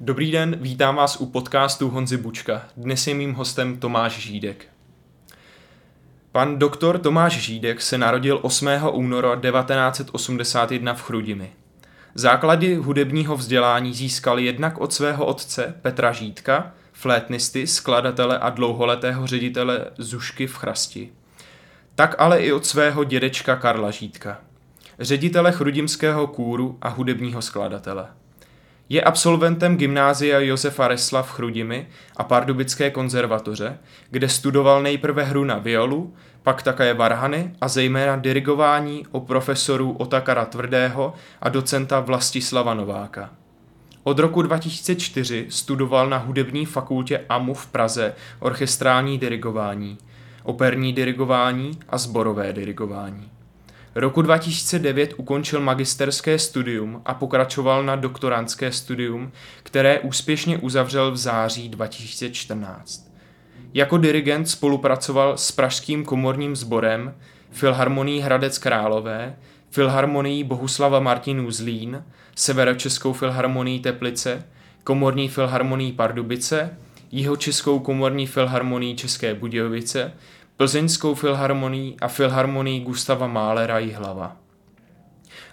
Dobrý den, vítám vás u podcastu Honzy Bučka. Dnes je mým hostem Tomáš Žídek. Pan doktor Tomáš Žídek se narodil 8. února 1981 v Chrudimi. Základy hudebního vzdělání získal jednak od svého otce Petra Žídka, flétnisty, skladatele a dlouholetého ředitele Zušky v Chrasti. Tak ale i od svého dědečka Karla Žídka, ředitele chrudimského kůru a hudebního skladatele. Je absolventem gymnázia Josefa Resla v Chrudimi a Pardubické konzervatoře, kde studoval nejprve hru na violu, pak také varhany a zejména dirigování o profesorů Otakara Tvrdého a docenta Vlastislava Nováka. Od roku 2004 studoval na hudební fakultě AMU v Praze orchestrální dirigování, operní dirigování a sborové dirigování. Roku 2009 ukončil magisterské studium a pokračoval na doktorantské studium, které úspěšně uzavřel v září 2014. Jako dirigent spolupracoval s Pražským komorním sborem, Filharmonií Hradec Králové, Filharmonií Bohuslava Martinů Zlín, Severočeskou filharmonií Teplice, Komorní filharmonií Pardubice, Jihočeskou komorní filharmonií České Budějovice, Plzeňskou filharmonií a Filharmonií Gustava Málera Jihlava.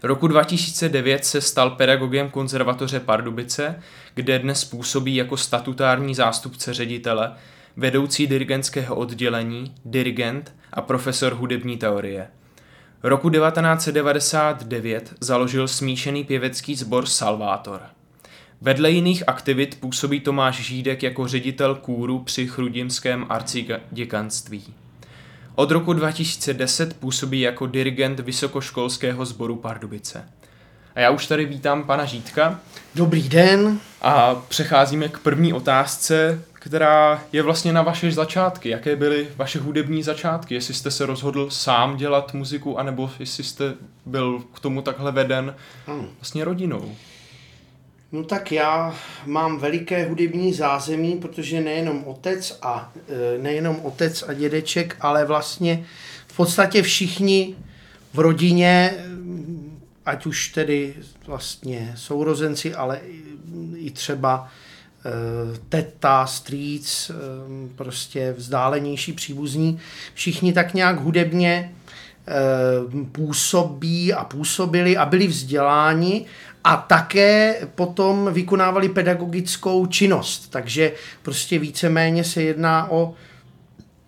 Roku 2009 se stal pedagogem konzervatoře Pardubice, kde dnes působí jako statutární zástupce ředitele, vedoucí dirigentského oddělení, dirigent a profesor hudební teorie. Roku 1999 založil smíšený pěvecký sbor Salvátor. Vedle jiných aktivit působí Tomáš Žídek jako ředitel kůru při chrudimském arciděkanství. Od roku 2010 působí jako dirigent Vysokoškolského sboru Pardubice. A já už tady vítám pana Žídka. Dobrý den. A přecházíme k první otázce, která je vlastně na vaše začátky. Jaké byly vaše hudební začátky? Jestli jste se rozhodl sám dělat muziku, anebo jestli jste byl k tomu takhle veden vlastně rodinou? No tak já mám veliké hudební zázemí, protože nejenom otec a e, nejenom otec a dědeček, ale vlastně v podstatě všichni v rodině, ať už tedy vlastně sourozenci, ale i třeba e, teta, strýc, e, prostě vzdálenější příbuzní, všichni tak nějak hudebně působí a působili a byli vzděláni a také potom vykonávali pedagogickou činnost. Takže prostě víceméně se jedná o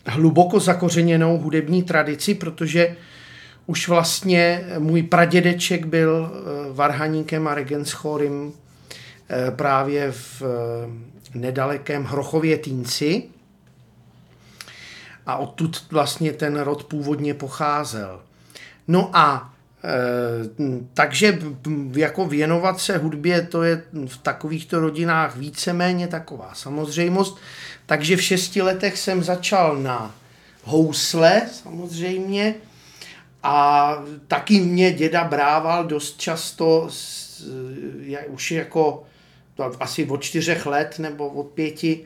hluboko zakořeněnou hudební tradici, protože už vlastně můj pradědeček byl eh, varhaníkem a regenschorem eh, právě v eh, nedalekém Hrochově Týnci a odtud vlastně ten rod původně pocházel. No a takže jako věnovat se hudbě, to je v takovýchto rodinách víceméně taková samozřejmost. Takže v šesti letech jsem začal na housle samozřejmě a taky mě děda brával dost často už jako asi od čtyřech let nebo od pěti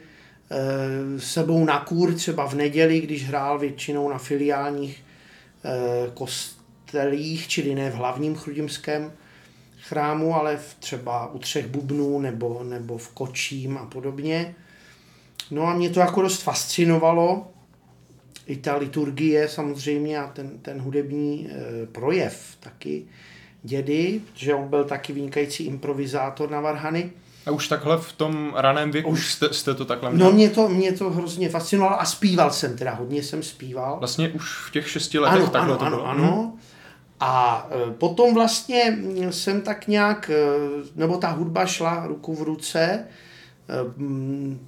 eh, sebou na kůr třeba v neděli, když hrál většinou na filiálních eh, kost kostelích, čili ne v hlavním chrudimském chrámu, ale v třeba u třech bubnů nebo, nebo v kočím a podobně. No a mě to jako dost fascinovalo, i ta liturgie samozřejmě a ten, ten hudební e, projev taky dědy, protože on byl taky vynikající improvizátor na varhany. A už takhle v tom raném věku už jste, jste to takhle měl? No mě to, mě to hrozně fascinovalo a zpíval jsem teda, hodně jsem zpíval. Vlastně už v těch šesti letech ano, takhle ano, to ano, bylo? Ano, a e, potom vlastně jsem tak nějak, e, nebo ta hudba šla ruku v ruce, e,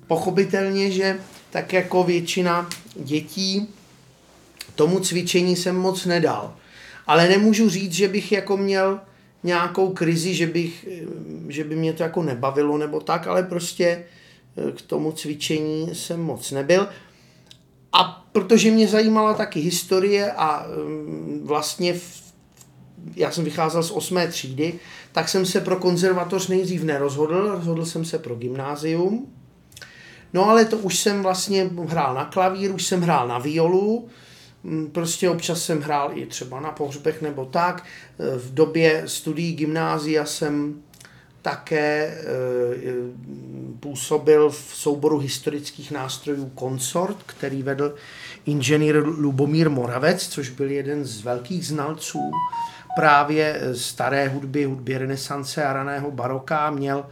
pochopitelně, že tak jako většina dětí tomu cvičení jsem moc nedal. Ale nemůžu říct, že bych jako měl nějakou krizi, že, bych, že by mě to jako nebavilo nebo tak, ale prostě k tomu cvičení jsem moc nebyl. A protože mě zajímala taky historie a vlastně v já jsem vycházel z osmé třídy, tak jsem se pro konzervatoř nejdřív nerozhodl, rozhodl jsem se pro gymnázium. No ale to už jsem vlastně hrál na klavír, už jsem hrál na violu, mm, prostě občas jsem hrál i třeba na pohřbech nebo tak. V době studií gymnázia jsem také e, působil v souboru historických nástrojů Consort, který vedl inženýr Lubomír Moravec, což byl jeden z velkých znalců právě staré hudby, hudby renesance a raného baroka. Měl,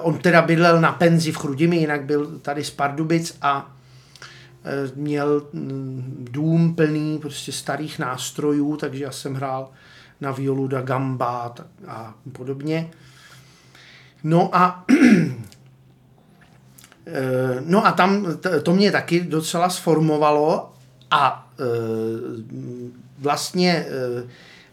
on teda bydlel na penzi v Chrudimi, jinak byl tady z Pardubic a e, měl mm, dům plný prostě starých nástrojů, takže já jsem hrál na violu da gamba a podobně. No a e, no a tam to mě taky docela sformovalo a vlastně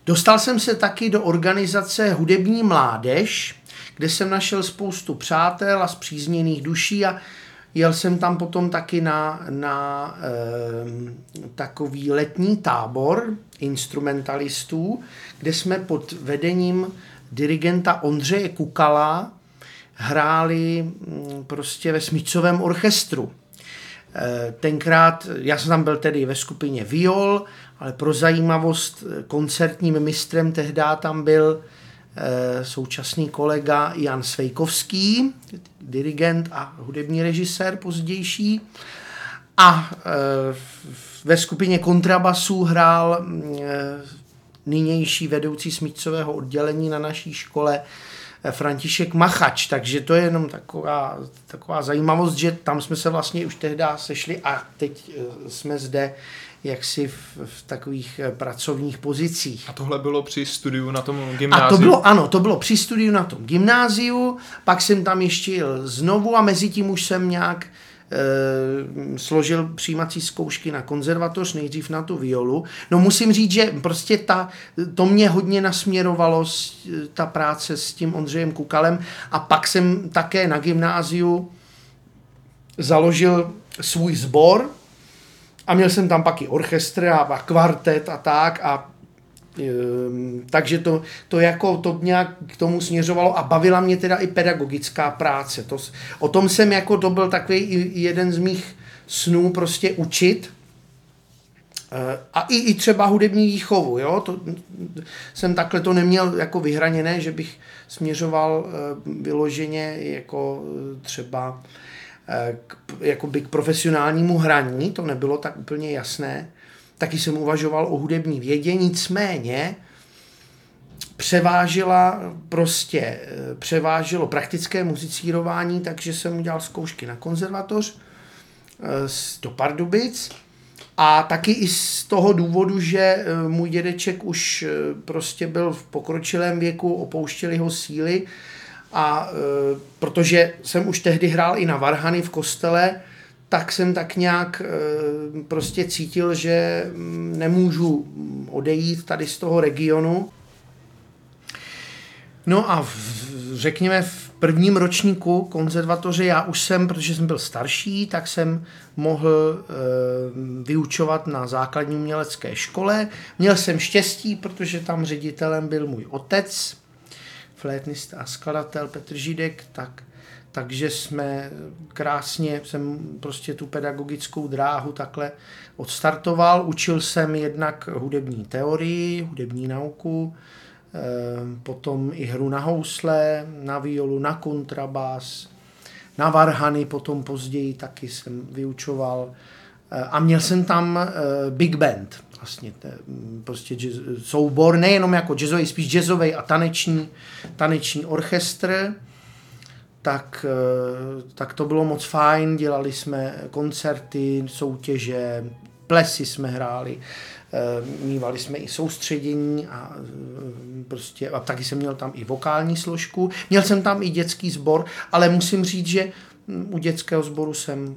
Dostal jsem se taky do organizace Hudební mládež, kde jsem našel spoustu přátel a zpřízněných duší a jel jsem tam potom taky na, na e, takový letní tábor instrumentalistů, kde jsme pod vedením dirigenta Ondřeje Kukala hráli mm, prostě ve smícovém orchestru. E, tenkrát, já jsem tam byl tedy ve skupině Viol ale pro zajímavost eh, koncertním mistrem tehdy tam byl e, současný kolega Jan Svejkovský, dirigent a hudební režisér pozdější. A ve skupině kontrabasů hrál e, nynější vedoucí smícového oddělení na naší škole František Machač, takže to je jenom taková, taková zajímavost, že tam jsme se vlastně už tehdy sešli a teď jsme zde jaksi v, v takových eh, pracovních pozicích. A tohle bylo při studiu na tom gymnáziu? A to bylo, ano, to bylo při studiu na tom gymnáziu, pak jsem tam ještě jel znovu a mezi tím už jsem nějak e, složil přijímací zkoušky na konzervatoř, nejdřív na tu violu. No musím říct, že prostě ta, to mě hodně nasměrovalo ta práce s tím Ondřejem Kukalem a pak jsem také na gymnáziu založil svůj sbor, a měl jsem tam pak i orchestr a kvartet a tak a takže to, to jako to nějak k tomu směřovalo a bavila mě teda i pedagogická práce. To, o tom jsem jako, to byl takový jeden z mých snů prostě učit uh, a i, i třeba hudební výchovu, jo, to, jsem takhle to neměl jako vyhraněné, že bych směřoval uh, vyloženě jako třeba k, jakoby k profesionálnímu hraní, to nebylo tak úplně jasné. Taky jsem uvažoval o hudební vědě, nicméně převážila prostě, eh, převážilo praktické muzicírování, takže jsem udělal zkoušky na konzervatoř eh, do Pardubic. A taky i z toho důvodu, že eh, můj dědeček už prostě byl v pokročilém věku, opouštěli ho síly, a protože jsem už tehdy hrál i na varhany v kostele, tak jsem tak nějak e, prostě cítil, že mm, nemůžu odejít tady z toho regionu. No a v, řekněme v prvním ročníku konzervatoře já už jsem, protože jsem byl starší, tak jsem mohl e, vyučovat na základní umělecké škole. Měl jsem štěstí, protože tam ředitelem byl můj otec, flétnista a skladatel Petr Židek, tak, takže jsme krásně, jsem prostě tu pedagogickou dráhu takhle odstartoval. Učil jsem jednak hudební teorii, hudební nauku, eh, potom i hru na housle, na violu, na kontrabás, na varhany, potom později taky jsem vyučoval. Eh, a měl jsem tam eh, big band, vlastně te, prostě jazz, soubor, nejenom jako jazzový, spíš jazzový a taneční, taneční orchestr, tak, eh, tak to bylo moc fajn, dělali jsme koncerty, soutěže, plesy jsme hráli, eh, mývali jsme i soustředění a eh, prostě a taky jsem měl tam i vokální složku. Měl jsem tam i dětský sbor, ale musím říct, že hm, u dětského sboru jsem,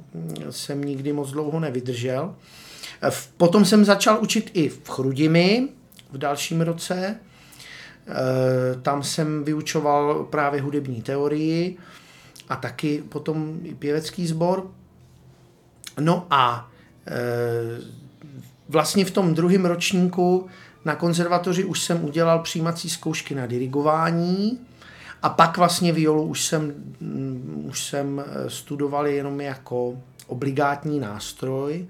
jsem nikdy moc dlouho nevydržel. Potom jsem začal učit i v Chrudimi v dalším roce. E, tam jsem vyučoval právě hudební teorii a taky potom i pěvecký sbor. No a e, vlastně v tom druhém ročníku na konzervatoři už jsem udělal přijímací zkoušky na dirigování a pak vlastně violu už jsem, mm, už jsem e, studoval jenom jako obligátní nástroj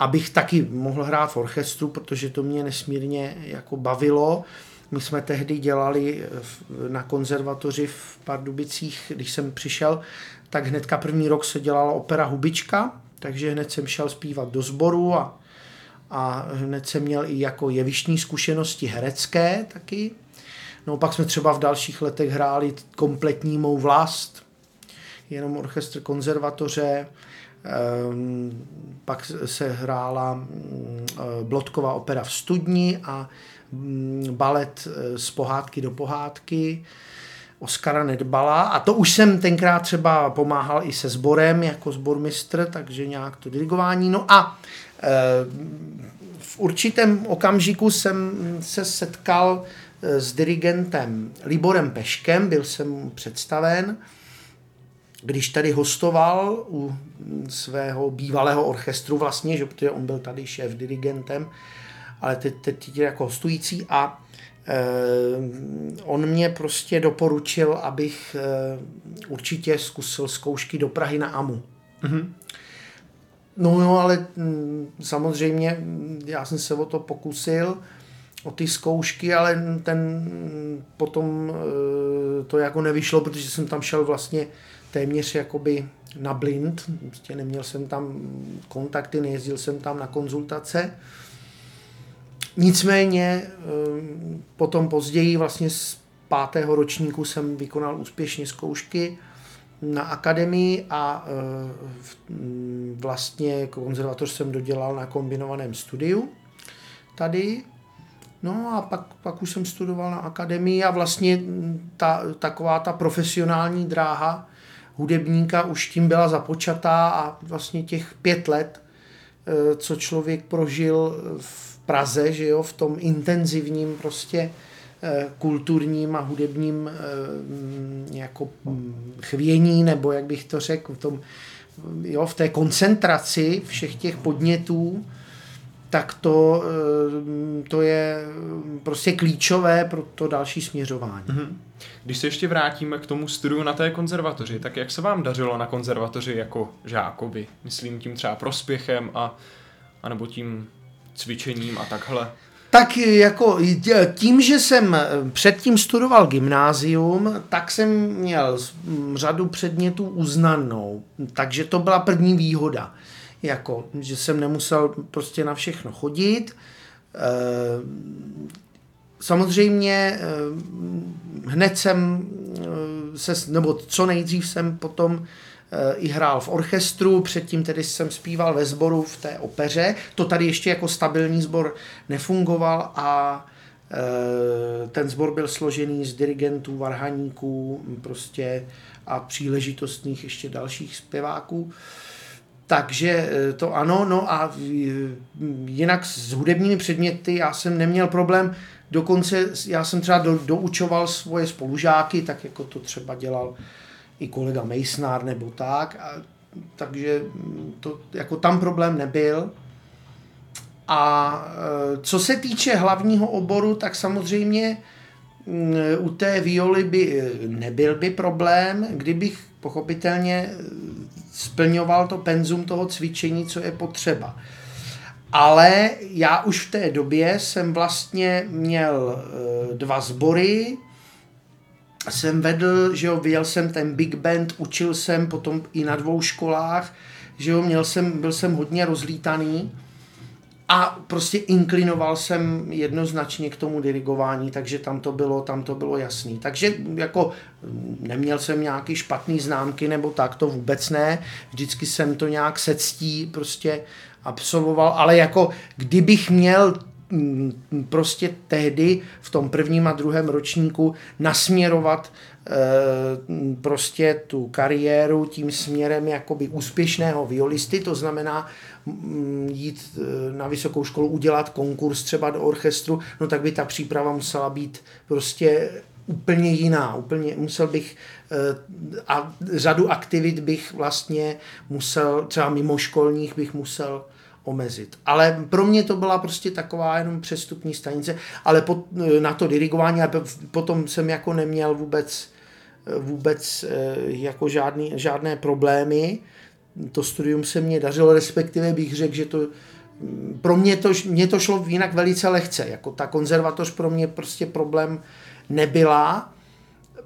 abych taky mohl hrát v orchestru, protože to mě nesmírně jako bavilo. My jsme tehdy dělali na konzervatoři v Pardubicích, když jsem přišel, tak hnedka první rok se dělala opera Hubička, takže hned jsem šel zpívat do sboru a, a hned jsem měl i jako jevištní zkušenosti herecké taky. No pak jsme třeba v dalších letech hráli kompletní mou vlast, jenom orchestr konzervatoře, ehm, pak se hrála mm, e, Blotková opera v Studni a balet e, z pohádky do pohádky. Oskara Nedbala a to už jsem tenkrát třeba pomáhal i se sborem jako sbormistr, takže nějak to dirigování. No a e, v určitém okamžiku jsem se setkal e, s dirigentem Liborem Peškem, byl jsem představen, když tady hostoval u svého bývalého orchestru vlastně, že protože on byl tady šéf dirigentem, ale teď, teď jako hostující a Eh, on mě prostě doporučil, abych eh, určitě zkusil zkoušky do Prahy na AMU. Mm-hmm. No jo, ale mm, samozřejmě mm, já jsem se o to pokusil, o ty zkoušky, ale ten mm, potom eh, to jako nevyšlo, protože jsem tam šel vlastně téměř jakoby na blind, prostě neměl jsem tam kontakty, nejezdil jsem tam na konzultace. Nicméně ehm, potom později vlastně z pátého ročníku jsem vykonal úspěšně zkoušky na akademii a ehm, vlastně konzervatoř jsem dodělal na kombinovaném studiu tady. No a pak, pak už jsem studoval na akademii a vlastně ta, taková ta profesionální dráha hudebníka už tím byla započatá a vlastně těch pět let, eh, co člověk prožil v Praze, že jo, v tom intenzivním prostě eh, kulturním a hudebním eh, jako hm, chvění, nebo jak bych to řekl, v, tom, jo, v té koncentraci všech těch podnětů, tak to, eh, to je prostě klíčové pro to další směřování. Mm-hmm. Když se ještě vrátíme k tomu studiu na té konzervatoři, tak jak se vám dařilo na konzervatoři jako žákovi? Myslím tím třeba prospěchem a anebo tím cvičením a takhle? Tak jako tím, že jsem předtím studoval gymnázium, tak jsem měl řadu předmětů uznanou, takže to byla první výhoda. Jako, že jsem nemusel prostě na všechno chodit. Eh, samozřejmě eh, hned jsem eh, se, nebo co nejdřív jsem potom i hrál v orchestru, předtím tedy jsem zpíval ve sboru v té opeře. To tady ještě jako stabilní sbor nefungoval a e, ten sbor byl složený z dirigentů, varhaníků prostě a příležitostných ještě dalších zpěváků. Takže e, to ano, no a jinak s hudebními předměty já jsem neměl problém, dokonce já jsem třeba do, doučoval svoje spolužáky, tak jako to třeba dělal i kolega Mejsnár nebo tak, a, takže to, jako tam problém nebyl. A e, co se týče hlavního oboru, tak samozřejmě mm, u té violy by e, nebyl by problém, kdybych pochopitelně e, splňoval to penzum toho cvičení, co je potřeba. Ale já už v té době jsem vlastně měl dva sbory, jsem vedl, že jo, vyjel jsem ten big band, učil jsem potom i na dvou školách, že jo, měl jsem, byl jsem hodně rozlítaný a prostě inklinoval jsem jednoznačně k tomu dirigování, takže tam to bylo, tam to bylo jasný. Takže jako neměl jsem nějaký špatný známky nebo tak, to vůbec ne. Vždycky jsem to nějak se ctí prostě absolvoval, ale jako kdybych měl Mm, prostě tehdy v tom prvním a druhém ročníku nasměrovat eh, prostě tu kariéru tím směrem jakoby úspěšného violisty, to znamená mm, jít eh, na vysokou školu, udělat konkurs třeba do orchestru, no tak by ta příprava musela být prostě úplně jiná. Úplně musel bych eh, a řadu aktivit bych vlastně musel, třeba mimoškolních bych musel omezit. Ale pro mě to byla prostě taková jenom přestupní stanice, ale pot, na to dirigování, a potom jsem jako neměl vůbec, vůbec eh, jako žádný, žádné problémy. To studium se mě dařilo, respektive bych řekl, že to pro mě to, mě to šlo jinak velice lehce. Jako ta konzervatoř pro mě prostě problém nebyla.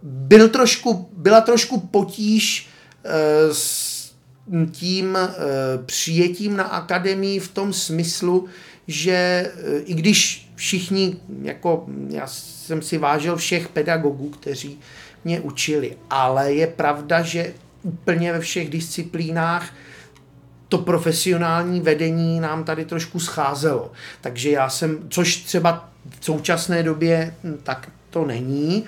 Byl trošku, byla trošku potíž e, s tím e, přijetím na akademii v tom smyslu, že e, i když všichni, jako já jsem si vážil všech pedagogů, kteří mě učili, ale je pravda, že úplně ve všech disciplínách to profesionální vedení nám tady trošku scházelo. Takže já jsem, což třeba v současné době hm, tak to není,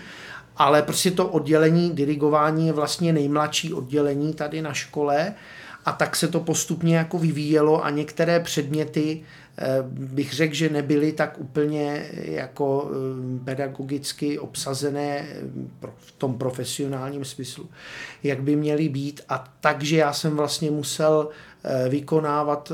ale prostě to oddělení dirigování je vlastně nejmladší oddělení tady na škole a tak se to postupně jako vyvíjelo a některé předměty Eh, bych řekl, že nebyly tak úplně jako eh, pedagogicky obsazené eh, v tom profesionálním smyslu, jak by měly být. A takže já jsem vlastně musel vykonávat,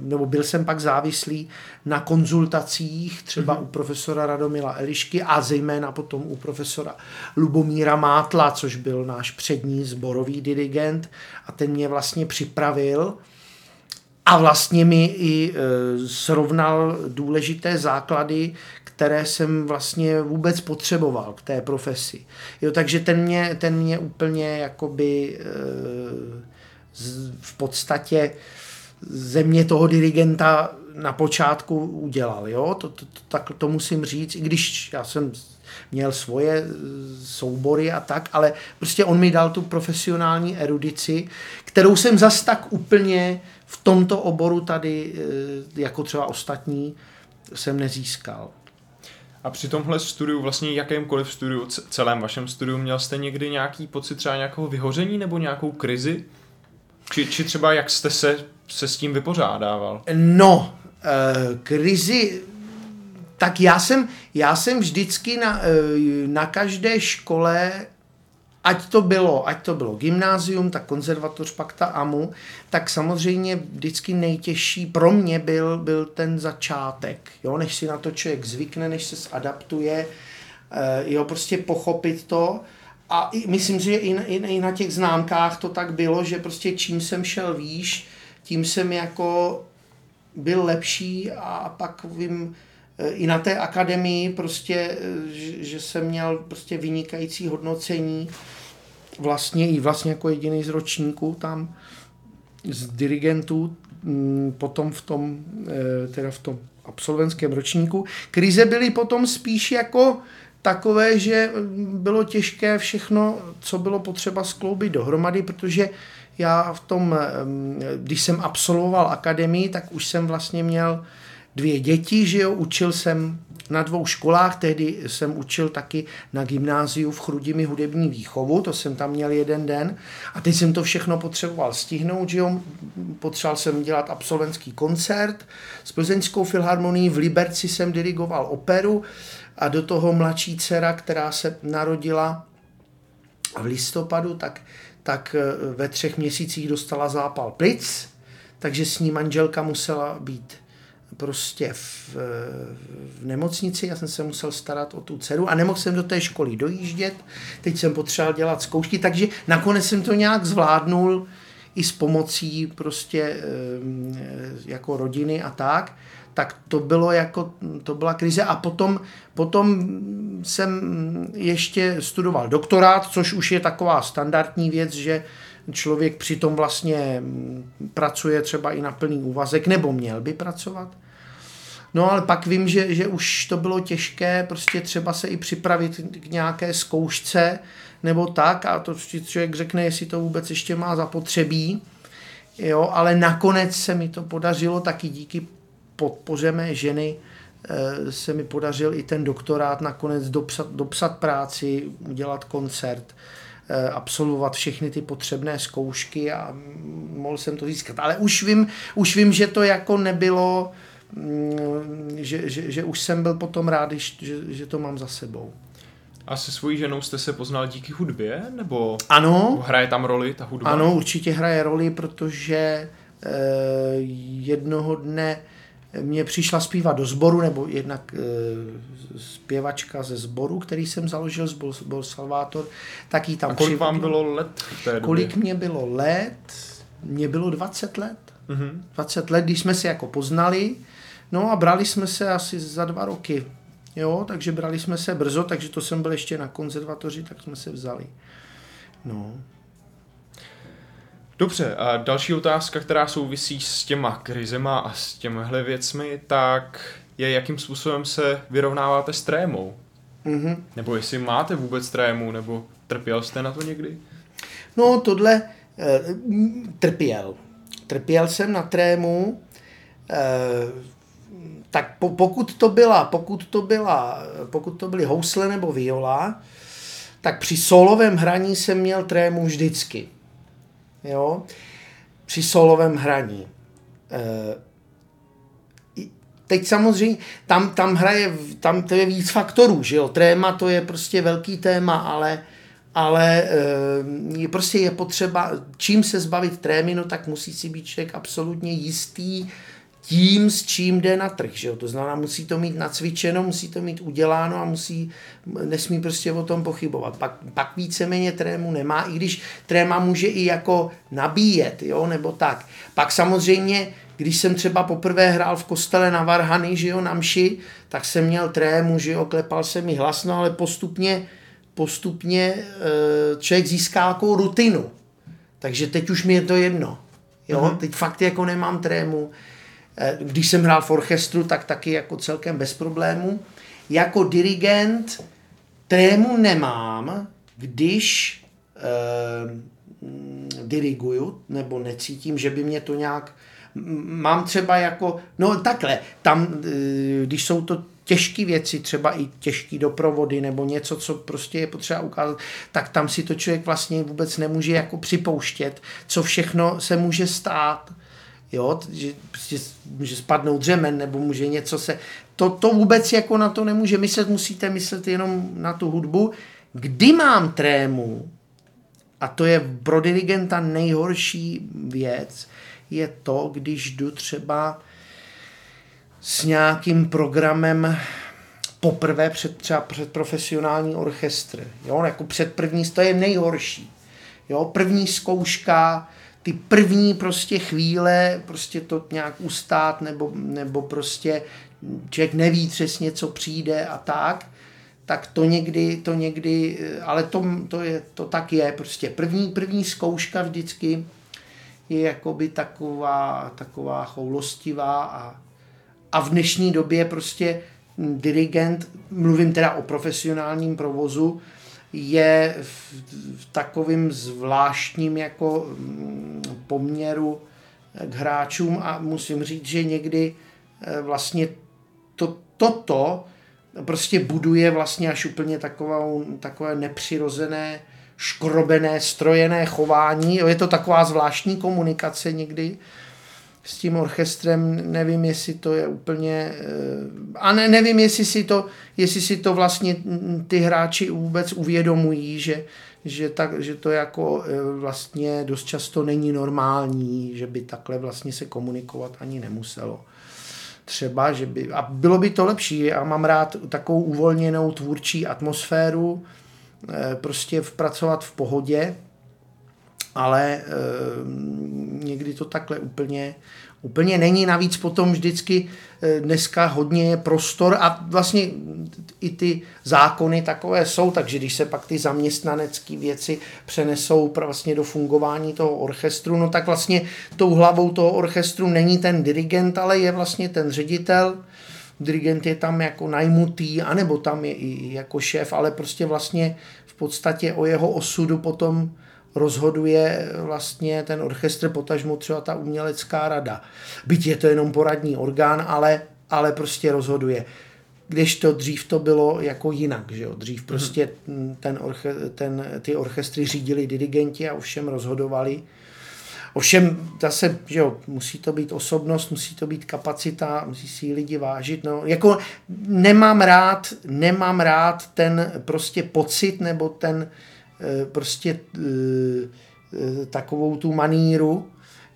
nebo byl jsem pak závislý na konzultacích, třeba mm-hmm. u profesora Radomila Elišky a zejména potom u profesora Lubomíra Mátla, což byl náš přední zborový dirigent a ten mě vlastně připravil a vlastně mi i e, srovnal důležité základy, které jsem vlastně vůbec potřeboval k té profesi. Jo, takže ten mě, ten mě úplně jakoby e, v podstatě země toho dirigenta na počátku udělal. Jo? To, to, to, tak to musím říct, i když já jsem měl svoje soubory a tak, ale prostě on mi dal tu profesionální erudici, kterou jsem zas tak úplně v tomto oboru tady, eh, jako třeba ostatní, jsem nezískal. A při tomhle studiu, vlastně jakémkoliv studiu, celém vašem studiu, měl jste někdy nějaký pocit třeba nějakého vyhoření nebo nějakou krizi? Či, či třeba jak jste se, se s tím vypořádával? No, uh, krizi, tak já jsem, já jsem vždycky na, uh, na každé škole ať to bylo, ať to bylo gymnázium, tak konzervatoř, pak ta AMU, tak samozřejmě vždycky nejtěžší pro mě byl, byl ten začátek, jo, než si na to člověk zvykne, než se adaptuje, eh, jo, prostě pochopit to a i, myslím že i na, i na těch známkách to tak bylo, že prostě čím jsem šel výš, tím jsem jako byl lepší a pak vím, i na té akademii prostě, eh, že, že jsem měl prostě vynikající hodnocení vlastně i vlastně jako jediný z ročníků tam z dirigentů mm, potom v tom, eh, teda v tom absolventském ročníku. Krize byly potom spíš jako takové, že bylo těžké všechno, co bylo potřeba skloubit dohromady, protože já v tom, když jsem absolvoval akademii, tak už jsem vlastně měl dvě děti, že jo, učil jsem na dvou školách, tehdy jsem učil taky na gymnáziu v Chrudimi hudební výchovu, to jsem tam měl jeden den. A teď jsem to všechno potřeboval stihnout, že jo, potřeboval jsem dělat absolventský koncert s Plzeňskou filharmonií, v Liberci jsem dirigoval operu a do toho mladší dcera, která se narodila v listopadu, tak, tak eh, ve třech měsících dostala zápal plic, takže s ní manželka musela být prostě v, v nemocnici, já jsem se musel starat o tu dceru a nemohl jsem do té školy dojíždět, teď jsem potřeboval dělat zkoušky, takže nakonec jsem to nějak zvládnul i s pomocí prostě jako rodiny a tak, tak to bylo jako, to byla krize a potom, potom jsem ještě studoval doktorát, což už je taková standardní věc, že člověk přitom vlastně pracuje třeba i na plný úvazek, nebo měl by pracovat. No ale pak vím, že, že už to bylo těžké prostě třeba se i připravit k nějaké zkoušce nebo tak a to člověk řekne, jestli to vůbec ještě má zapotřebí. Jo, ale nakonec se mi to podařilo taky díky podpoře mé ženy eh, se mi podařil i ten doktorát nakonec dopsat, dopsat práci, udělat koncert, eh, absolvovat všechny ty potřebné zkoušky a mohl jsem to získat. Ale už vím, už vím že to jako nebylo Mm, že, že, že už jsem byl potom rád, že, že to mám za sebou. A se svojí ženou jste se poznal díky hudbě? Nebo ano. hraje tam roli ta hudba? Ano, určitě hraje roli, protože eh, jednoho dne mě přišla zpívat do sboru, nebo jednak e, zpěvačka ze sboru, který jsem založil, zbor, zbor Salvátor, tak jí tam A kolik vám bylo let v té době? Kolik mě bylo let? Mně bylo 20 let. Mm-hmm. 20 let, když jsme se jako poznali, no a brali jsme se asi za dva roky. Jo, takže brali jsme se brzo, takže to jsem byl ještě na konzervatoři, tak jsme se vzali. No. Dobře, a další otázka, která souvisí s těma krizema a s těmhle věcmi, tak je, jakým způsobem se vyrovnáváte s trémou? Mm-hmm. Nebo jestli máte vůbec trému, nebo trpěl jste na to někdy? No, tohle e, trpěl. Trpěl jsem na trému, e, tak po, pokud to byla, pokud to byla, pokud to byly housle nebo viola, tak při solovém hraní jsem měl trému vždycky. Jo? Při solovém hraní. E, teď samozřejmě, tam, tam hraje, tam to je víc faktorů, že jo, tréma to je prostě velký téma, ale, ale je prostě je potřeba, čím se zbavit trémy, no tak musí si být člověk absolutně jistý, tím, s čím jde na trh. Že jo? To znamená, musí to mít nacvičeno, musí to mít uděláno a musí, nesmí prostě o tom pochybovat. Pak, pak víceméně trému nemá, i když tréma může i jako nabíjet, jo? nebo tak. Pak samozřejmě, když jsem třeba poprvé hrál v kostele na Varhany, že jo, na mši, tak jsem měl trému, že jo, klepal se mi hlasno, ale postupně, postupně eh, člověk získá jako rutinu. Takže teď už mi je to jedno. Jo, mm-hmm. teď fakt jako nemám trému když jsem hrál v orchestru, tak taky jako celkem bez problémů. Jako dirigent trému nemám, když eh, diriguju, nebo necítím, že by mě to nějak... Mám třeba jako... No takhle, tam, eh, když jsou to těžké věci, třeba i těžké doprovody nebo něco, co prostě je potřeba ukázat, tak tam si to člověk vlastně vůbec nemůže jako připouštět, co všechno se může stát jo, že prostě může spadnout dřemen nebo může něco se, to, to vůbec jako na to nemůže myslet, musíte myslet jenom na tu hudbu. Kdy mám trému, a to je pro dirigenta nejhorší věc, je to, když jdu třeba s nějakým programem poprvé před, třeba před profesionální orchestr. Jo, jako před první, to je nejhorší. Jo, první zkouška, ty první prostě chvíle, prostě to nějak ustát, nebo, nebo prostě člověk neví přesně, co přijde a tak, tak to někdy, to někdy, ale to, to, je, to tak je, prostě. První, první zkouška vždycky je jakoby taková, taková choulostivá a, a v dnešní době prostě dirigent, mluvím teda o profesionálním provozu, je v, v takovým zvláštním jako mm, poměru k hráčům a musím říct, že někdy eh, vlastně to, toto prostě buduje vlastně až úplně takovou, takové nepřirozené, škrobené, strojené chování. Je to taková zvláštní komunikace někdy, s tím orchestrem, nevím, jestli to je úplně, eh, a ne, nevím, jestli si to, jestli si to vlastně ty hráči vůbec uvědomují, že, že, tak, že to jako eh, vlastně dost často není normální, že by takhle vlastně se komunikovat ani nemuselo. Třeba, že by, a bylo by to lepší, já mám rád takovou uvolněnou tvůrčí atmosféru, eh, prostě pracovat v pohodě, ale e, někdy to takhle úplně, úplně není. Navíc potom vždycky e, dneska hodně je prostor a vlastně i ty zákony takové jsou, takže když se pak ty zaměstnanecké věci přenesou vlastně do fungování toho orchestru, no tak vlastně tou hlavou toho orchestru není ten dirigent, ale je vlastně ten ředitel, dirigent je tam jako najmutý, anebo tam je i jako šéf, ale prostě vlastně v podstatě o jeho osudu potom rozhoduje vlastně ten orchestr, potažmo třeba ta umělecká rada. Byť je to jenom poradní orgán, ale, ale prostě rozhoduje. Když to dřív to bylo jako jinak, že jo? Dřív prostě ten orche, ten, ty orchestry řídili dirigenti a ovšem rozhodovali. Ovšem zase, že jo, musí to být osobnost, musí to být kapacita, musí si lidi vážit. No, jako nemám rád, nemám rád ten prostě pocit nebo ten, prostě eh, eh, takovou tu maníru,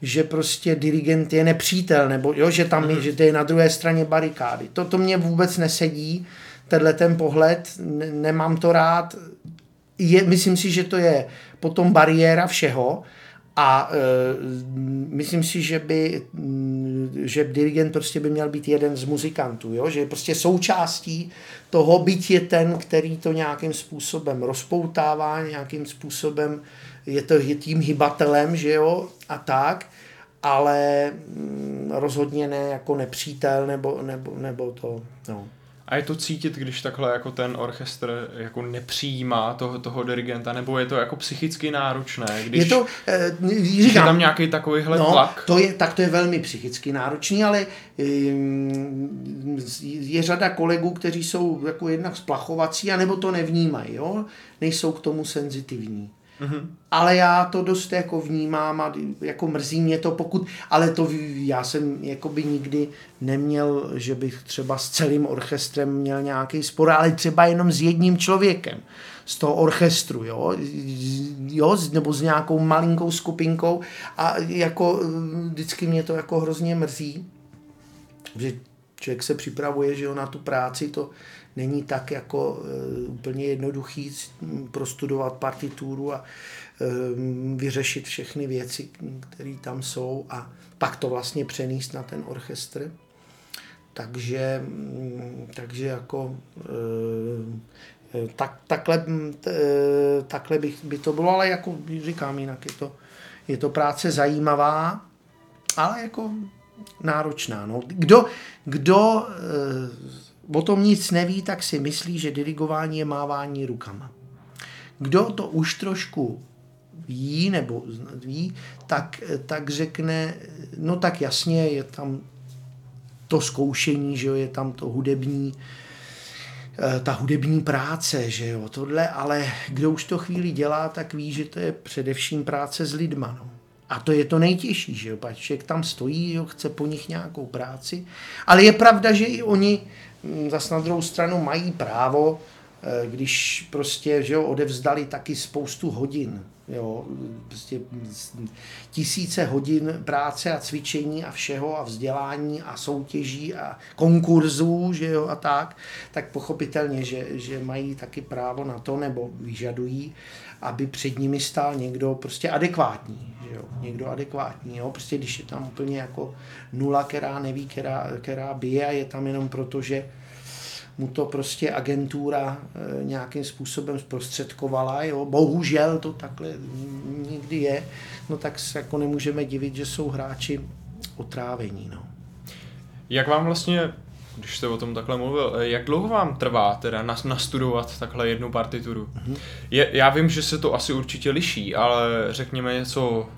že prostě dirigent je nepřítel, nebo jo, že tam je, mhm. že to je na druhé straně barikády. To, to mě vůbec nesedí, tenhle ten pohled, nemám to rád. Je, myslím si, že to je potom bariéra všeho, A e, myslím si, že by, že dirigent prostě by měl být jeden z muzikantů, jo? že je prostě součástí toho, byť je ten, který to nějakým způsobem rozpoutává, nějakým způsobem je to je tím hybatelem, že jo, a tak, ale mm, rozhodně ne jako nepřítel nebo, nebo, nebo to, no. A je to cítit, když takhle jako ten orchestr jako nepřijímá toho, toho dirigenta, nebo je to jako psychicky náročné, když je, to, eh, říkám, je tam nějaký takovýhle no, tlak? To je, tak to je velmi psychicky náročný, ale eh, je řada kolegů, kteří jsou jako jednak splachovací, anebo to nevnímají, jo? nejsou k tomu senzitivní. Mm-hmm. Ale já to dost jako vnímám a jako mrzí mě to, pokud, ale to já jsem jako by nikdy neměl, že bych třeba s celým orchestrem měl nějaký spor, ale třeba jenom s jedním člověkem z toho orchestru, jo, jo, nebo s nějakou malinkou skupinkou a jako vždycky mě to jako hrozně mrzí, že člověk se připravuje, že jo, na tu práci, to není tak jako uh, úplně jednoduchý prostudovat partituru a uh, vyřešit všechny věci, které tam jsou a pak to vlastně přenést na ten orchestr. Takže, mm, takže jako uh, tak, takhle, t, takhle by, by to bylo, ale jako říkám jinak, je to, je to práce zajímavá, ale jako náročná. No. Kdo, kdo o tom nic neví, tak si myslí, že dirigování je mávání rukama. Kdo to už trošku ví nebo ví, tak, tak řekne, no tak jasně, je tam to zkoušení, že jo, je tam to hudební, eh, ta hudební práce, že jo, tohle, ale kdo už to chvíli dělá, tak ví, že to je především práce s lidma, no. A to je to nejtěžší, že jo, člověk tam stojí, jo, chce po nich nějakou práci, ale je pravda, že i oni Mm, zas na druhou stranu mají právo, eh, když prostě že jo, odevzdali taky spoustu hodin, jo, prostě tisíce hodin práce a cvičení a všeho a vzdělání a soutěží a konkurzů, že jo, a tak, tak pochopitelně, že, že mají taky právo na to, nebo vyžadují, aby před nimi stál někdo prostě adekvátní, že jo, někdo adekvátní, jo, prostě když je tam úplně jako nula, která neví, která, která bije a je tam jenom proto, že mu to prostě agentura e, nějakým způsobem zprostředkovala, jo, bohužel to takhle nikdy je, no tak se jako nemůžeme divit, že jsou hráči otrávení, no. Jak vám vlastně když jste o tom takhle mluvil, e, jak dlouho vám trvá teda nastudovat takhle jednu partituru? Mm-hmm. Je, já vím, že se to asi určitě liší, ale řekněme něco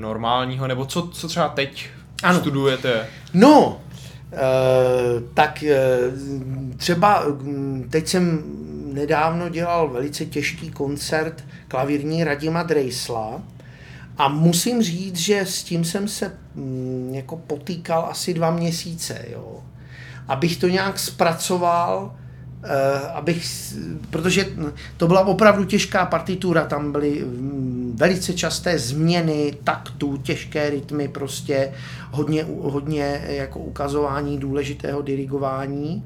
normálního, nebo co, co třeba teď ano. studujete? No, Uh, tak uh, třeba um, teď jsem nedávno dělal velice těžký koncert klavírní Radima Drejsla a musím říct, že s tím jsem se um, jako potýkal asi dva měsíce, jo. Abych to nějak zpracoval, Uh, abych, protože to byla opravdu těžká partitura, tam byly mm, velice časté změny taktů, těžké rytmy, prostě hodně, hodně jako ukazování důležitého dirigování,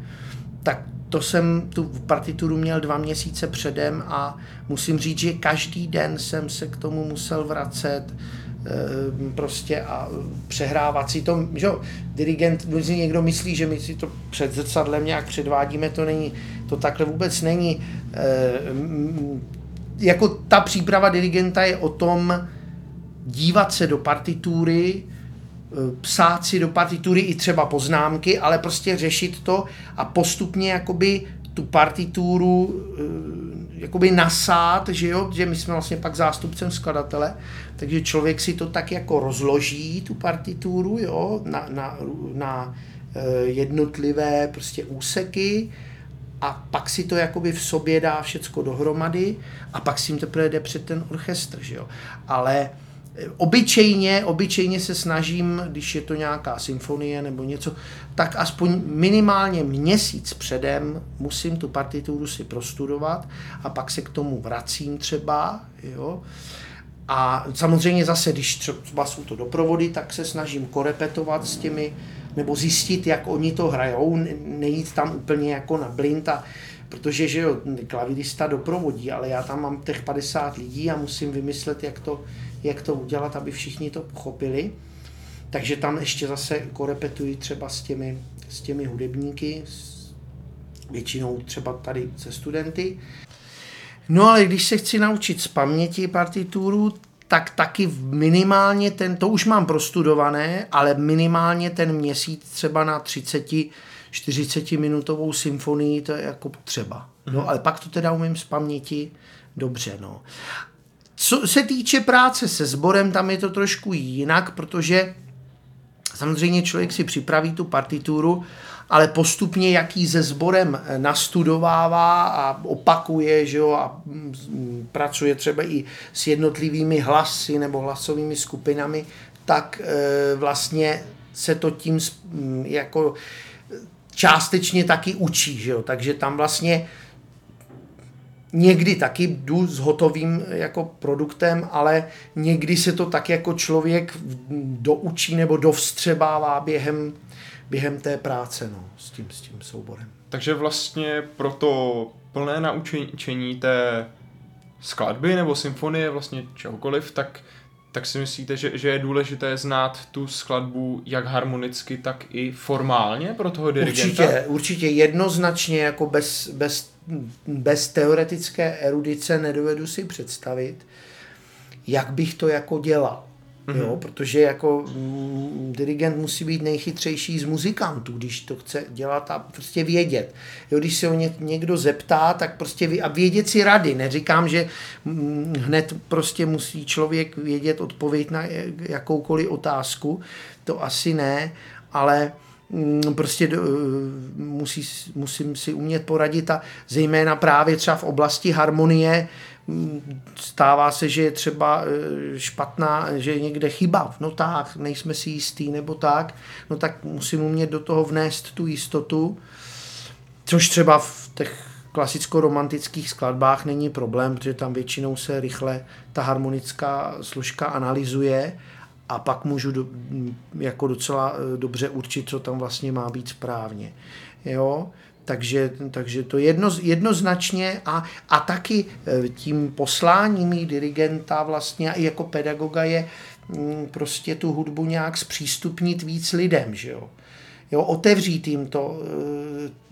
tak to jsem tu partituru měl dva měsíce předem a musím říct, že každý den jsem se k tomu musel vracet, Eh, prostě a přehrávat si to, že jo, dirigent, si někdo myslí, že my si to před zrcadlem nějak předvádíme, to není, to takhle vůbec není. Eh, jako ta příprava dirigenta je o tom dívat se do partitury, eh, psát si do partitury i třeba poznámky, ale prostě řešit to a postupně jakoby tu partituru jakoby nasát, že jo, že my jsme vlastně pak zástupcem skladatele, takže člověk si to tak jako rozloží, tu partituru, jo, na, na, na eh, jednotlivé prostě úseky a pak si to jakoby v sobě dá všecko dohromady a pak si jim teprve jde před ten orchestr, že jo. Ale Obyčejně, obyčejně se snažím, když je to nějaká symfonie nebo něco, tak aspoň minimálně měsíc předem musím tu partituru si prostudovat a pak se k tomu vracím třeba, jo. A samozřejmě zase, když třeba jsou to doprovody, tak se snažím korepetovat s těmi, nebo zjistit, jak oni to hrajou, nejít tam úplně jako na blind a protože že jo, klavirista doprovodí, ale já tam mám těch 50 lidí a musím vymyslet, jak to, jak to udělat, aby všichni to pochopili. Takže tam ještě zase korepetuji třeba s těmi, s těmi hudebníky, s, většinou třeba tady se studenty. No ale když se chci naučit z paměti partituru, tak taky minimálně ten, to už mám prostudované, ale minimálně ten měsíc třeba na 30, 40 minutovou symfonii, to je jako potřeba. No, mhm. ale pak to teda umím z paměti dobře, no. Co se týče práce se sborem, tam je to trošku jinak, protože samozřejmě člověk si připraví tu partituru, ale postupně, jaký se sborem nastudovává a opakuje, že jo, a mm, pracuje třeba i s jednotlivými hlasy nebo hlasovými skupinami, tak e, vlastně se to tím mm, jako částečně taky učí, že jo? takže tam vlastně někdy taky jdu s hotovým jako produktem, ale někdy se to tak jako člověk doučí nebo dovstřebává během, během té práce no, s, tím, s tím souborem. Takže vlastně pro to plné naučení té skladby nebo symfonie, vlastně čehokoliv, tak tak si myslíte, že, že je důležité znát tu skladbu jak harmonicky, tak i formálně pro toho dirigenta? Určitě, určitě jednoznačně jako bez, bez, bez teoretické erudice nedovedu si představit, jak bych to jako dělal. Mm-hmm. Jo, protože jako mm, dirigent musí být nejchytřejší z muzikantů, když to chce dělat a prostě vědět. Jo, když se o ně, někdo zeptá, tak prostě ví, a vědět si rady. Neříkám, že mm, hned prostě musí člověk vědět odpověď na jakoukoliv otázku, to asi ne, ale prostě do, musí, musím si umět poradit a zejména právě třeba v oblasti harmonie stává se, že je třeba e, špatná, že je někde chyba v notách, nejsme si jistý nebo tak, no tak musím umět do toho vnést tu jistotu, což třeba v těch klasicko-romantických skladbách není problém, protože tam většinou se rychle ta harmonická složka analyzuje a pak můžu do, jako docela e, dobře určit, co tam vlastně má být správně. Jo? Takže, takže to jedno, jednoznačně a, a taky e, tím posláním dirigenta vlastně i jako pedagoga je mm, prostě tu hudbu nějak zpřístupnit víc lidem, že jo. jo otevřít jim to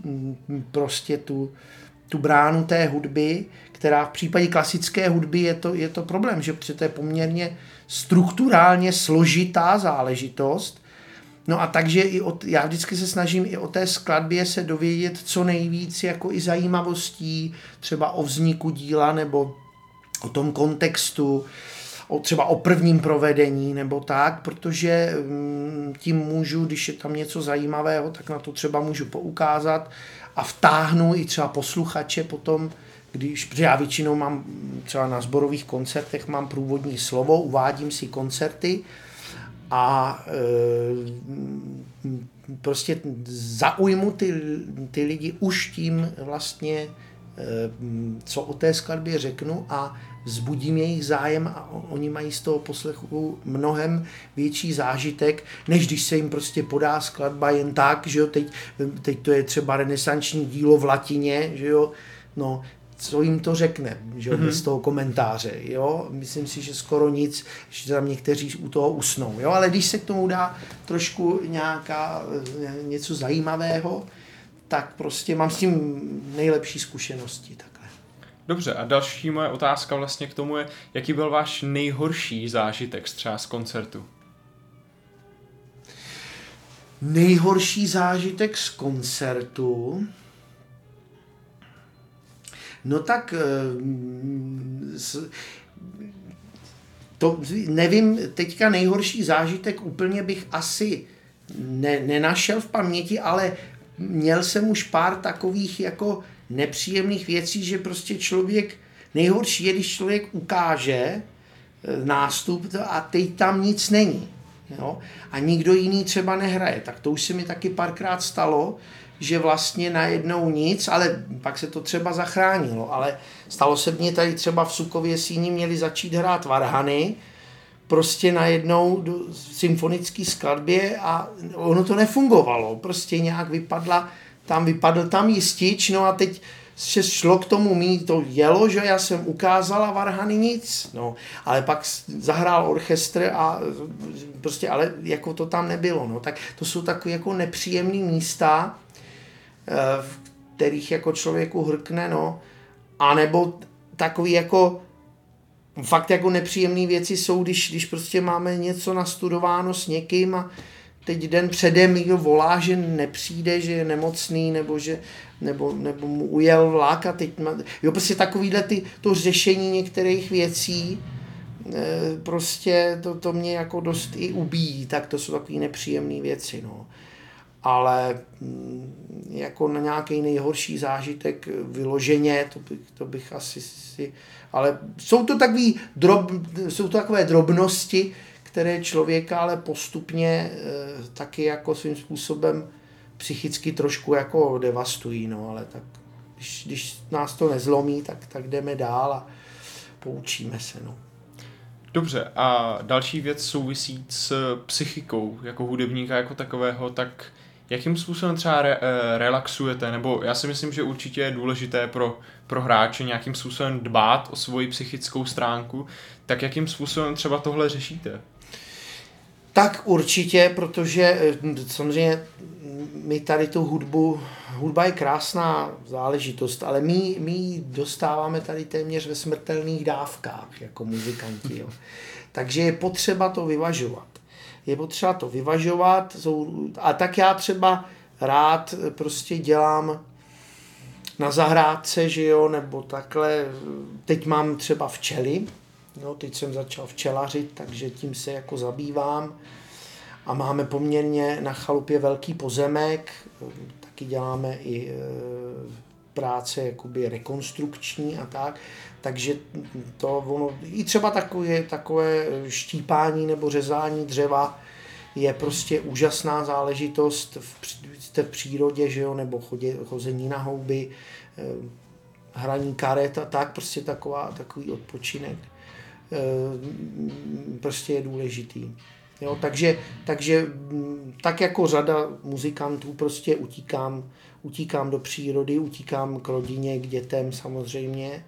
e, mm, prostě tu, tu bránu té hudby, která v případě klasické hudby je to, je to problém, že to je poměrně strukturálně složitá záležitost, No a takže i od, já vždycky se snažím i o té skladbě se dovědět co nejvíc jako i zajímavostí, třeba o vzniku díla nebo o tom kontextu, o, třeba o prvním provedení nebo tak, protože mm, tím můžu, když je tam něco zajímavého, tak na to třeba můžu poukázat a vtáhnu i třeba posluchače potom, když, protože já většinou mám třeba na sborových koncertech mám průvodní slovo, uvádím si koncerty a e, prostě zaujmu ty, ty lidi už tím vlastně, e, co o té skladbě řeknu a vzbudím jejich zájem a oni mají z toho poslechu mnohem větší zážitek, než když se jim prostě podá skladba jen tak, že jo, teď, teď to je třeba renesanční dílo v latině, že jo, no, co jim to řekne, že mm-hmm. bez toho komentáře, jo, myslím si, že skoro nic, že tam někteří u toho usnou, jo, ale když se k tomu dá trošku nějaká, eh, něco zajímavého, tak prostě mám s tím nejlepší zkušenosti, takhle. Dobře, a další moje otázka vlastně k tomu je, jaký byl váš nejhorší zážitek třeba z koncertu? Nejhorší zážitek z koncertu? No tak eh, to nevím, teďka nejhorší zážitek úplně bych asi ne, nenašel v paměti, ale měl jsem už pár takových jako nepříjemných věcí, že prostě člověk, nejhorší je, když člověk ukáže eh, nástup a teď tam nic není. Jo? A nikdo jiný třeba nehraje. Tak to už se mi taky párkrát stalo, že vlastně najednou nic, ale pak se to třeba zachránilo. Ale stalo se mně tady třeba v Sukově síni měli začít hrát varhany, prostě najednou do symfonické skladbě a ono to nefungovalo. Prostě nějak vypadla, tam vypadl tam jistič, no a teď že šlo k tomu mít, to jelo, že já jsem ukázala Varhany nic, no, ale pak zahrál orchestr a prostě, ale jako to tam nebylo, no, tak to jsou takové jako nepříjemné místa, v kterých jako člověku hrkne, no, anebo takový jako fakt jako nepříjemné věci jsou, když, když prostě máme něco nastudováno s někým a teď den předem někdo volá, že nepřijde, že je nemocný, nebo, že, nebo, nebo mu ujel vlak a teď má, jo, prostě takovýhle ty, to řešení některých věcí, e, prostě to, to mě jako dost i ubíjí, tak to jsou takové nepříjemné věci, no. Ale mm, jako na nějaký nejhorší zážitek vyloženě, to bych, to bych asi si, ale jsou to, takový drob, jsou to takové drobnosti, které člověka ale postupně e, taky jako svým způsobem psychicky trošku jako devastují, no, ale tak když, když nás to nezlomí, tak, tak jdeme dál a poučíme se, no. Dobře, a další věc souvisí s psychikou jako hudebníka jako takového, tak jakým způsobem třeba re, e, relaxujete, nebo já si myslím, že určitě je důležité pro, pro hráče nějakým způsobem dbát o svoji psychickou stránku, tak jakým způsobem třeba tohle řešíte? Tak určitě, protože eh, samozřejmě my tady tu hudbu, hudba je krásná záležitost, ale my, my dostáváme tady téměř ve smrtelných dávkách jako muzikanti. Jo. Takže je potřeba to vyvažovat. Je potřeba to vyvažovat a tak já třeba rád prostě dělám na zahrádce, že jo, nebo takhle. Teď mám třeba včely, jo, teď jsem začal včelařit, takže tím se jako zabývám. A máme poměrně na chalupě velký pozemek, taky děláme i e, práce jakoby rekonstrukční a tak. Takže to ono, i třeba takové, takové štípání nebo řezání dřeva je prostě úžasná záležitost v, jste v přírodě, že jo, nebo chodě, chození na houby, eh, hraní karet a tak, prostě taková, takový odpočinek eh, prostě je důležitý. Jo, takže, takže mm, tak jako řada muzikantů prostě utíkám, utíkám do přírody, utíkám k rodině, k dětem samozřejmě,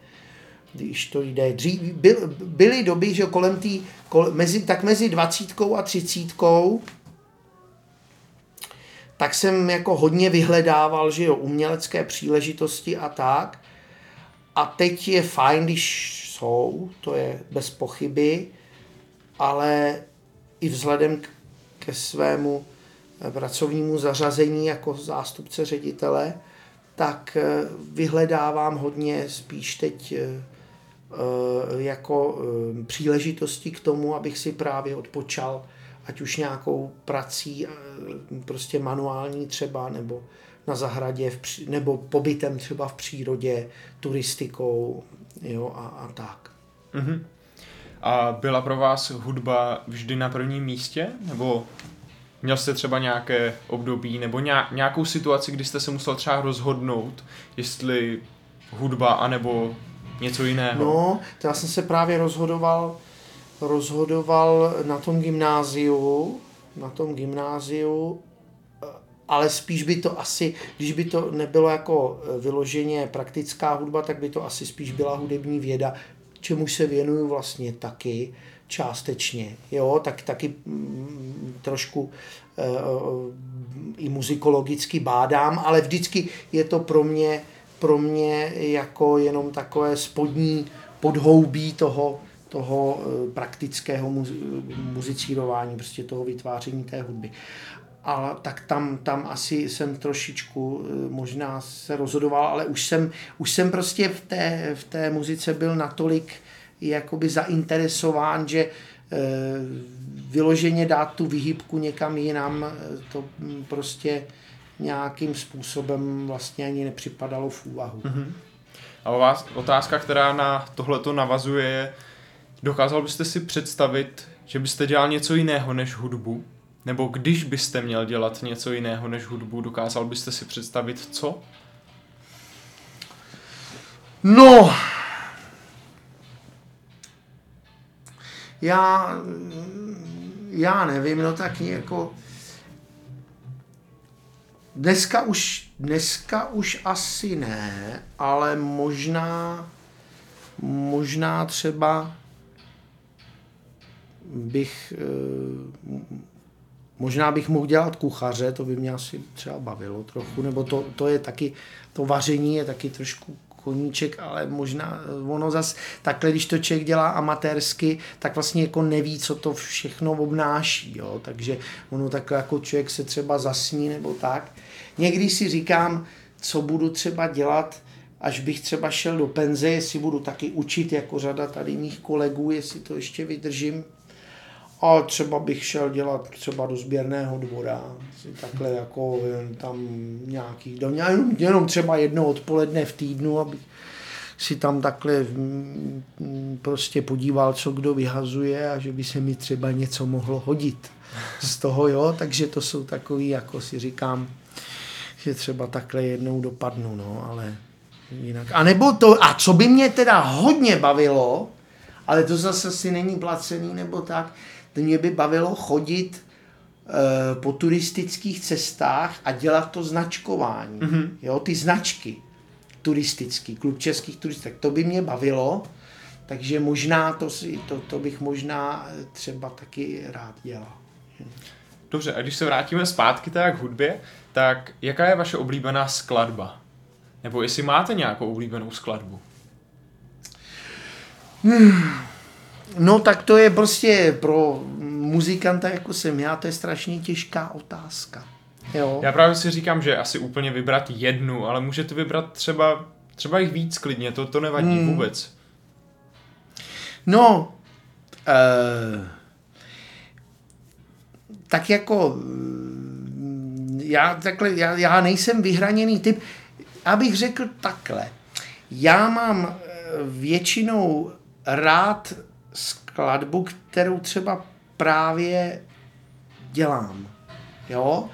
když to jde. Dřív, byl, byly doby, že kolem tý, kol, mezi, tak mezi dvacítkou a třicítkou tak jsem jako hodně vyhledával, že jo, umělecké příležitosti a tak. A teď je fajn, když jsou, to je bez pochyby, ale i vzhledem ke svému pracovnímu zařazení jako zástupce ředitele, tak eh, vyhledávám hodně spíš teď eh, Eh, jako eh, příležitosti k tomu, abych si právě odpočal, ať už nějakou prací, eh, prostě manuální třeba, nebo na zahradě, nebo pobytem třeba v přírodě, turistikou, jo, a, a tak. Mm-hmm. A byla pro vás hudba vždy na prvním místě? Nebo měl jste třeba nějaké období nebo nějakou situaci, kdy jste se musel třeba rozhodnout, jestli hudba anebo něco jiného. No, to já jsem se právě rozhodoval, rozhodoval na tom gymnáziu, na tom gymnáziu, ale spíš by to asi, když by to nebylo jako vyloženě praktická hudba, tak by to asi spíš byla hudební věda, čemu se věnuju vlastně taky částečně, jo, tak taky mm, trošku e, i muzikologicky bádám, ale vždycky je to pro mě pro mě jako jenom takové spodní podhoubí toho, toho eh, praktického muzicírování, prostě toho vytváření té hudby. A tak tam, tam asi jsem trošičku eh, možná se rozhodoval, ale už jsem, už jsem prostě v té, v té muzice byl natolik jakoby zainteresován, že eh, vyloženě dát tu vyhybku někam jinam, to mm, prostě nějakým způsobem vlastně ani nepřipadalo v úvahu. Mm-hmm. A o vás otázka, která na tohleto navazuje, je, dokázal byste si představit, že byste dělal něco jiného než hudbu? Nebo když byste měl dělat něco jiného než hudbu, dokázal byste si představit co? No, já, já nevím, no tak jako Dneska už, dneska už asi ne, ale možná, možná třeba bych, eh, možná bych mohl dělat kuchaře, to by mě asi třeba bavilo trochu, nebo to, to je taky, to vaření je taky trošku koníček, ale možná eh, ono zas takhle, když to člověk dělá amatérsky, tak vlastně jako neví, co to všechno obnáší, jo? takže ono takhle jako člověk se třeba zasní nebo tak. Někdy si říkám, co budu třeba dělat, až bych třeba šel do penze, jestli budu taky učit jako řada tady mých kolegů, jestli to ještě vydržím, a třeba bych šel dělat třeba do sběrného dvora, si takhle jako tam nějaký, jenom, jenom třeba jedno odpoledne v týdnu, abych si tam takhle mm, prostě podíval, co kdo vyhazuje a že by se mi třeba něco mohlo hodit z toho, jo, takže to jsou takový, jako si říkám, že třeba takhle jednou dopadnu, no, ale jinak. A nebo to, a co by mě teda hodně bavilo, ale to zase si není placený nebo tak, mě by bavilo chodit e, po turistických cestách a dělat to značkování. Mm-hmm. Jo, ty značky turistický, klub českých turistek, to by mě bavilo, takže možná to, si, to, to bych možná třeba taky rád dělal. Dobře, a když se vrátíme zpátky tak k hudbě, tak jaká je vaše oblíbená skladba? Nebo jestli máte nějakou oblíbenou skladbu? Hmm. No tak to je prostě pro muzikanta, jako jsem já, to je strašně těžká otázka. Jo. Já právě si říkám, že asi úplně vybrat jednu, ale můžete vybrat třeba, třeba jich víc klidně, to, to nevadí hmm. vůbec. No, uh, tak jako mm, já, takhle, já, já nejsem vyhraněný typ, abych řekl takhle. Já mám eh, většinou rád skladbu, kterou třeba právě dělám. Jo?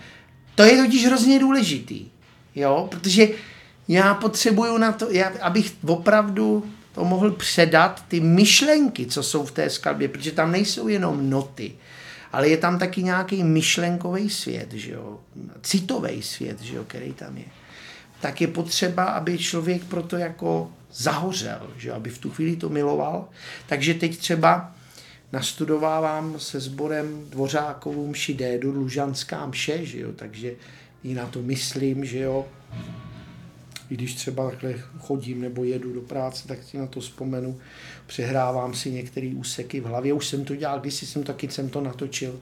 To je totiž hrozně důležitý. Jo? Protože já potřebuju na to, já, abych opravdu to mohl předat, ty myšlenky, co jsou v té skladbě, protože tam nejsou jenom noty, ale je tam taky nějaký myšlenkový svět, že jo? citový svět, že jo? který tam je. Tak je potřeba, aby člověk proto jako zahořel, že aby v tu chvíli to miloval. Takže teď třeba nastudovávám se sborem Dvořákovou mši Dédu, Lužanská mše, že jo, takže i na to myslím, že jo. I když třeba takhle chodím nebo jedu do práce, tak si na to vzpomenu. Přehrávám si některé úseky v hlavě. Už jsem to dělal, když jsem taky jsem to natočil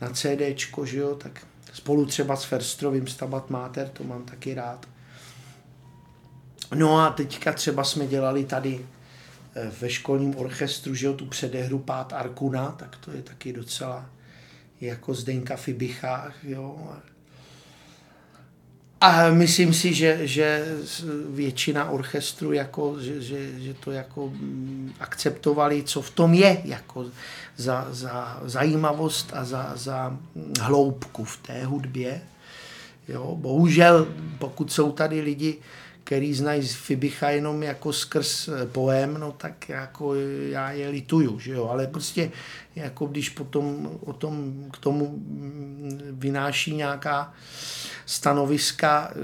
na CDčko, že jo, tak spolu třeba s Ferstrovým Stabat Mater, to mám taky rád. No a teďka třeba jsme dělali tady eh, ve školním orchestru, že jo, tu předehru Pát Arkuna, tak to je taky docela jako Zdenka Fibicha, jo. A myslím si, že, že většina orchestru jako, že, že, že to jako mm, akceptovali, co v tom je, jako za, za zajímavost a za, za hloubku v té hudbě. Jo, bohužel, pokud jsou tady lidi, který znají z Fibicha jenom jako skrz eh, poem, no tak jako já je lituju, že jo, ale prostě jako když potom o tom, k tomu mm, vynáší nějaká stanoviska, eh,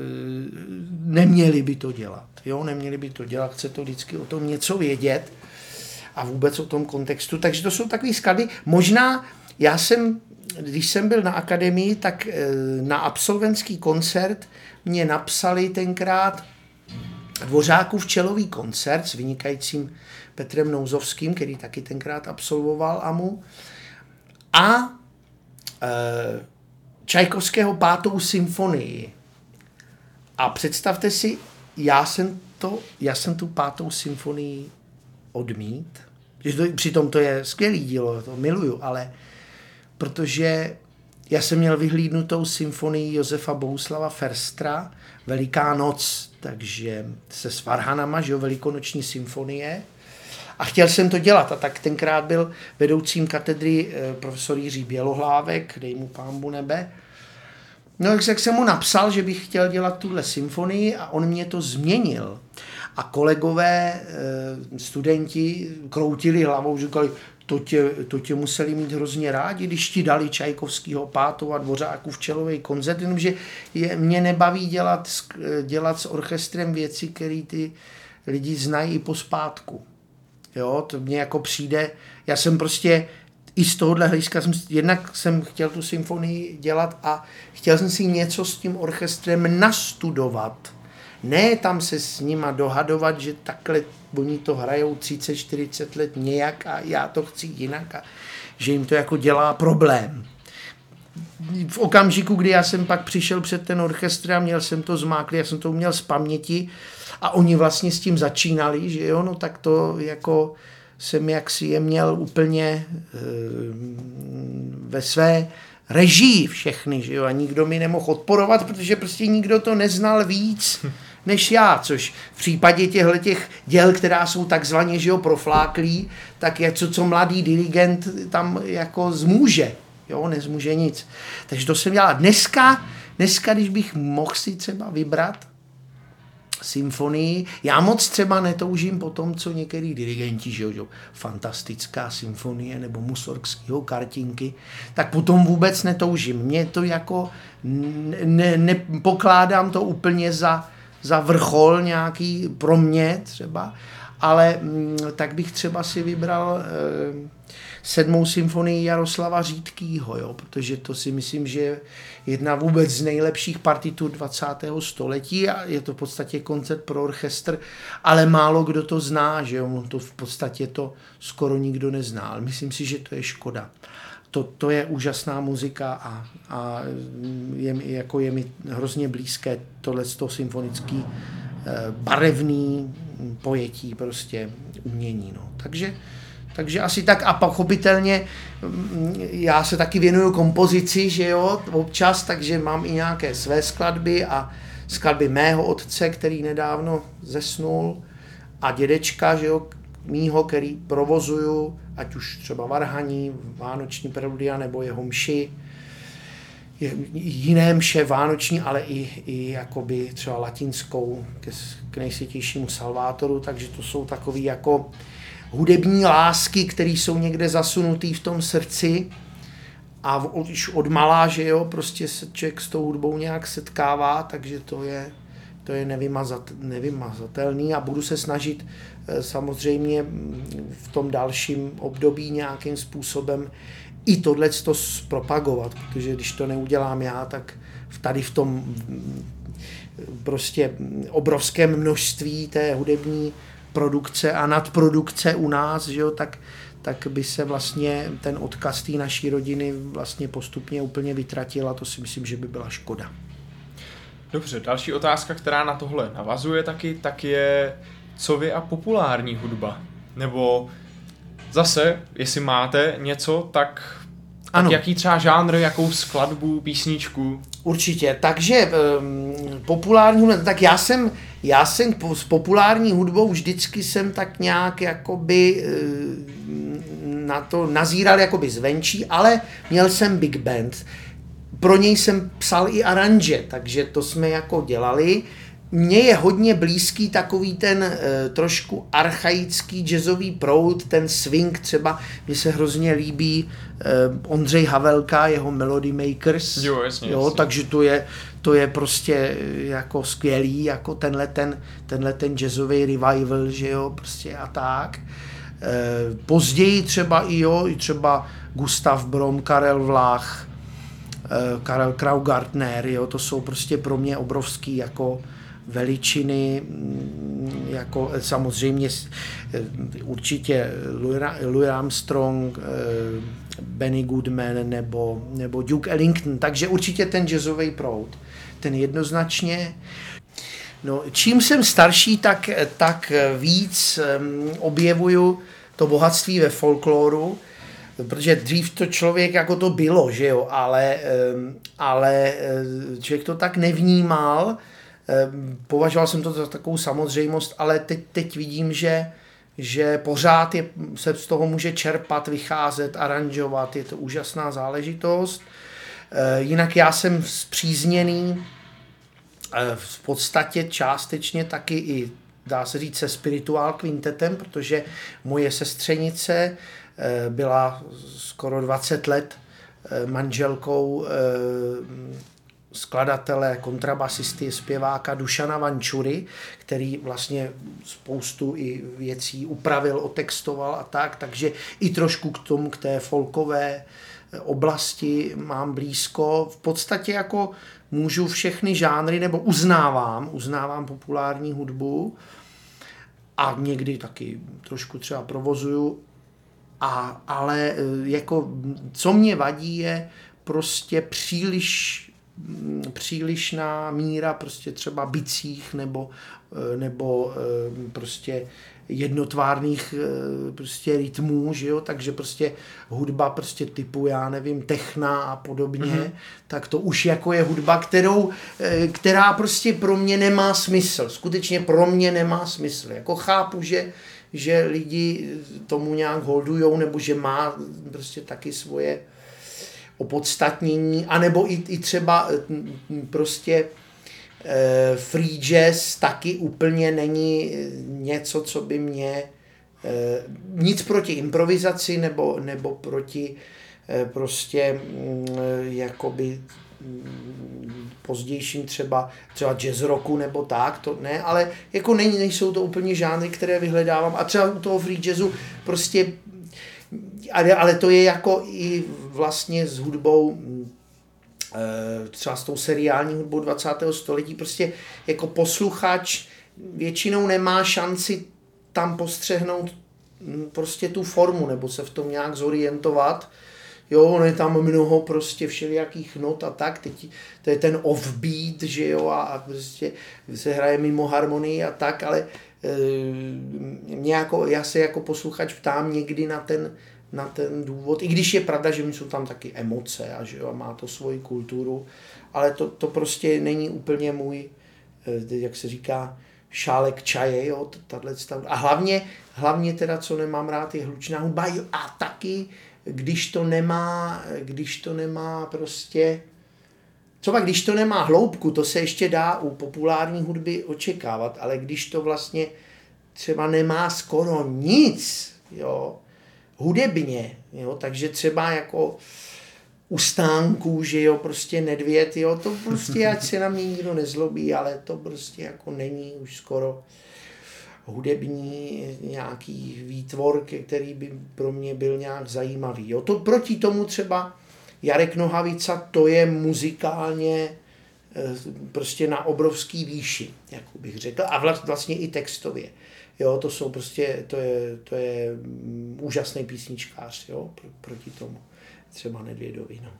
neměli by to dělat, jo, neměli by to dělat, chce to vždycky o tom něco vědět a vůbec o tom kontextu, takže to jsou takové skladby, možná já jsem když jsem byl na akademii, tak eh, na absolventský koncert mě napsali tenkrát Dvořákův čelový koncert s vynikajícím Petrem Nouzovským, který taky tenkrát absolvoval AMU, a e, Čajkovského pátou symfonii. A představte si, já jsem, to, já jsem tu pátou symfonii odmít, přitom to je skvělý dílo, to miluju, ale protože já jsem měl vyhlídnutou symfonii Josefa Bouslava Ferstra, Veliká noc, takže se s Farhanama, že jo, velikonoční symfonie. A chtěl jsem to dělat a tak tenkrát byl vedoucím katedry eh, profesor Jiří Bělohlávek, dej mu pámbu nebe. No jak jsem mu napsal, že bych chtěl dělat tuhle symfonii a on mě to změnil. A kolegové, studenti kroutili hlavou, říkali, to tě, to tě museli mít hrozně rádi, když ti dali Čajkovskýho pátu a Dvořáku včelový koncert, jenomže je, mě nebaví dělat, dělat s orchestrem věci, které ty lidi znají i pospátku. Jo, to mně jako přijde, já jsem prostě i z tohohle hlediska jsem, jednak jsem chtěl tu symfonii dělat a chtěl jsem si něco s tím orchestrem nastudovat. Ne tam se s nima dohadovat, že takhle oni to hrajou 30-40 let nějak a já to chci jinak a že jim to jako dělá problém. V okamžiku, kdy já jsem pak přišel před ten orchestr a měl jsem to zmáklý, já jsem to uměl z paměti a oni vlastně s tím začínali, že jo, no tak to jako jsem jaksi je měl úplně e, ve své režii všechny, že jo, a nikdo mi nemohl odporovat, protože prostě nikdo to neznal víc než já, což v případě těchto těch děl, která jsou takzvaně, že jo, profláklí, tak je co, co mladý dirigent tam jako zmůže, jo, nezmůže nic. Takže to jsem dělal. Dneska, dneska, když bych mohl si třeba vybrat, symfonii. Já moc třeba netoužím po tom, co některý dirigenti, že jo, fantastická symfonie nebo musorgského kartinky, tak potom vůbec netoužím. Mě to jako, nepokládám ne, to úplně za, za vrchol nějaký pro mě třeba, ale mm, tak bych třeba si vybral e, sedmou symfonii Jaroslava Řídkýho, jo, protože to si myslím, že je jedna vůbec z nejlepších partitur 20. století a je to v podstatě koncert pro orchestr, ale málo kdo to zná, že jo, to v podstatě to skoro nikdo nezná, ale myslím si, že to je škoda. To, to je úžasná muzika a, a je, jako je mi hrozně blízké tohle symfonický eh, barevný pojetí prostě umění. No. Takže takže asi tak a pochopitelně mm, já se taky věnuju kompozici, že jo, občas, takže mám i nějaké své skladby a skladby mého otce, který nedávno zesnul a dědečka, že jo, mýho, který provozuju, ať už třeba Varhaní, Vánoční preludia nebo jeho mši, jiné mše vánoční, ale i, i jakoby třeba latinskou k, k nejsvětějšímu Salvátoru, takže to jsou takový jako hudební lásky, které jsou někde zasunutý v tom srdci. A už od malá, že jo, prostě se člověk s tou hudbou nějak setkává, takže to je, to je nevymazat, nevymazatelný. A budu se snažit eh, samozřejmě v tom dalším období nějakým způsobem i tohle to zpropagovat, protože když to neudělám já, tak tady v tom prostě obrovském množství té hudební produkce a nadprodukce u nás, že jo, tak, tak by se vlastně ten odkaz té naší rodiny vlastně postupně úplně vytratil a to si myslím, že by byla škoda. Dobře, další otázka, která na tohle navazuje taky, tak je, co vy a populární hudba? Nebo zase, jestli máte něco, tak, tak ano. jaký třeba žánr, jakou skladbu, písničku? Určitě, takže um, populární hudba, tak já jsem já jsem s populární hudbou vždycky jsem tak nějak jakoby eh, na to nazíral jakoby zvenčí, ale měl jsem big band. Pro něj jsem psal i aranže, takže to jsme jako dělali. Mně je hodně blízký takový ten e, trošku archaický jazzový proud, ten swing třeba, mně se hrozně líbí e, Ondřej Havelka, jeho Melody Makers. Jo, jasně, jo jasně. takže to je, to je prostě eh, jako skvělý, jako tenhle ten, tenhle ten jazzový revival, že jo, prostě a tak. E, později třeba i jo, i třeba Gustav Brom, Karel Vlach, e, Karel Kraugartner, jo, to jsou prostě pro mě obrovský jako veličiny, mm, jako samozřejmě určitě Louis Armstrong, Benny Goodman nebo, nebo Duke Ellington, takže určitě ten jazzový proud ten jednoznačně. No, čím jsem starší, tak, tak víc objevuju to bohatství ve folkloru, protože dřív to člověk jako to bylo, že jo, ale, ale člověk to tak nevnímal, považoval jsem to za takovou samozřejmost, ale teď, teď vidím, že že pořád je, se z toho může čerpat, vycházet, aranžovat, je to úžasná záležitost. Eh, jinak já jsem zpřízněný eh, v podstatě částečně taky i dá se říct, se spirituál kvintetem, protože moje sestřenice byla skoro 20 let manželkou skladatele, kontrabasisty, zpěváka Dušana Vančury, který vlastně spoustu i věcí upravil, otextoval a tak, takže i trošku k tomu, k té folkové oblasti mám blízko. V podstatě jako můžu všechny žánry, nebo uznávám, uznávám populární hudbu a někdy taky trošku třeba provozuju, a, ale e, jako co mě vadí je prostě příliš přílišná míra prostě třeba bicích nebo, e, nebo e, prostě jednotvárných eh, prostě rytmů, že jo, takže prostě hudba prostě typu, já nevím, techna a podobně, mm-hmm. tak to už jako je hudba, kterou, eh, která prostě pro mě nemá smysl, skutečně pro mě nemá smysl, jako chápu, že že lidi tomu nějak holdujou, nebo že má prostě taky svoje opodstatnění, anebo i, i třeba eh, prostě Eh, free jazz taky úplně není eh, něco, co by mě nic proti improvizaci nebo, nebo proti prostě mm, jakoby mm, pozdějším třeba, třeba jazz rocku nebo tak, to ne, ale jako není, nejsou to úplně žánry, které vyhledávám. A třeba u toho free jazzu prostě ale, ale to je jako i vlastně s hudbou Eh, třeba s tou seriální hudbou 20. století, prostě jako posluchač většinou nemá šanci tam postřehnout hm, prostě tu formu, nebo se v tom nějak zorientovat. Jo, ono je tam mnoho prostě všelijakých not a tak, teď to je ten offbeat, že jo, a, a prostě se hraje mimo harmonii a tak, ale mě jako, já se jako posluchač ptám někdy na ten, na ten důvod, i když je pravda, že jsou tam taky emoce a že jo, má to svoji kulturu, ale to, to prostě není úplně můj, eh, jak se říká, šálek čaje, jo, tato stav. A hlavně, hlavně teda, co nemám rád, je hlučná hudba a taky, když to nemá, když to nemá prostě, co pak, když to nemá hloubku, to se ještě dá u populární hudby očekávat, ale když to vlastně třeba nemá skoro nic, jo, hudebně, jo, takže třeba jako u stánků, že jo, prostě nedvěd, jo, to prostě, ať se na mě nikdo nezlobí, ale to prostě jako není už skoro hudební nějaký výtvor, který by pro mě byl nějak zajímavý. Jo. To proti tomu třeba Jarek Nohavica, to je muzikálně eh, prostě na obrovský výši, jak bych řekl, a vlastně i textově. Jo, to jsou prostě, to je, to je úžasný písničkář, jo, proti tomu třeba Nedvědovi, no.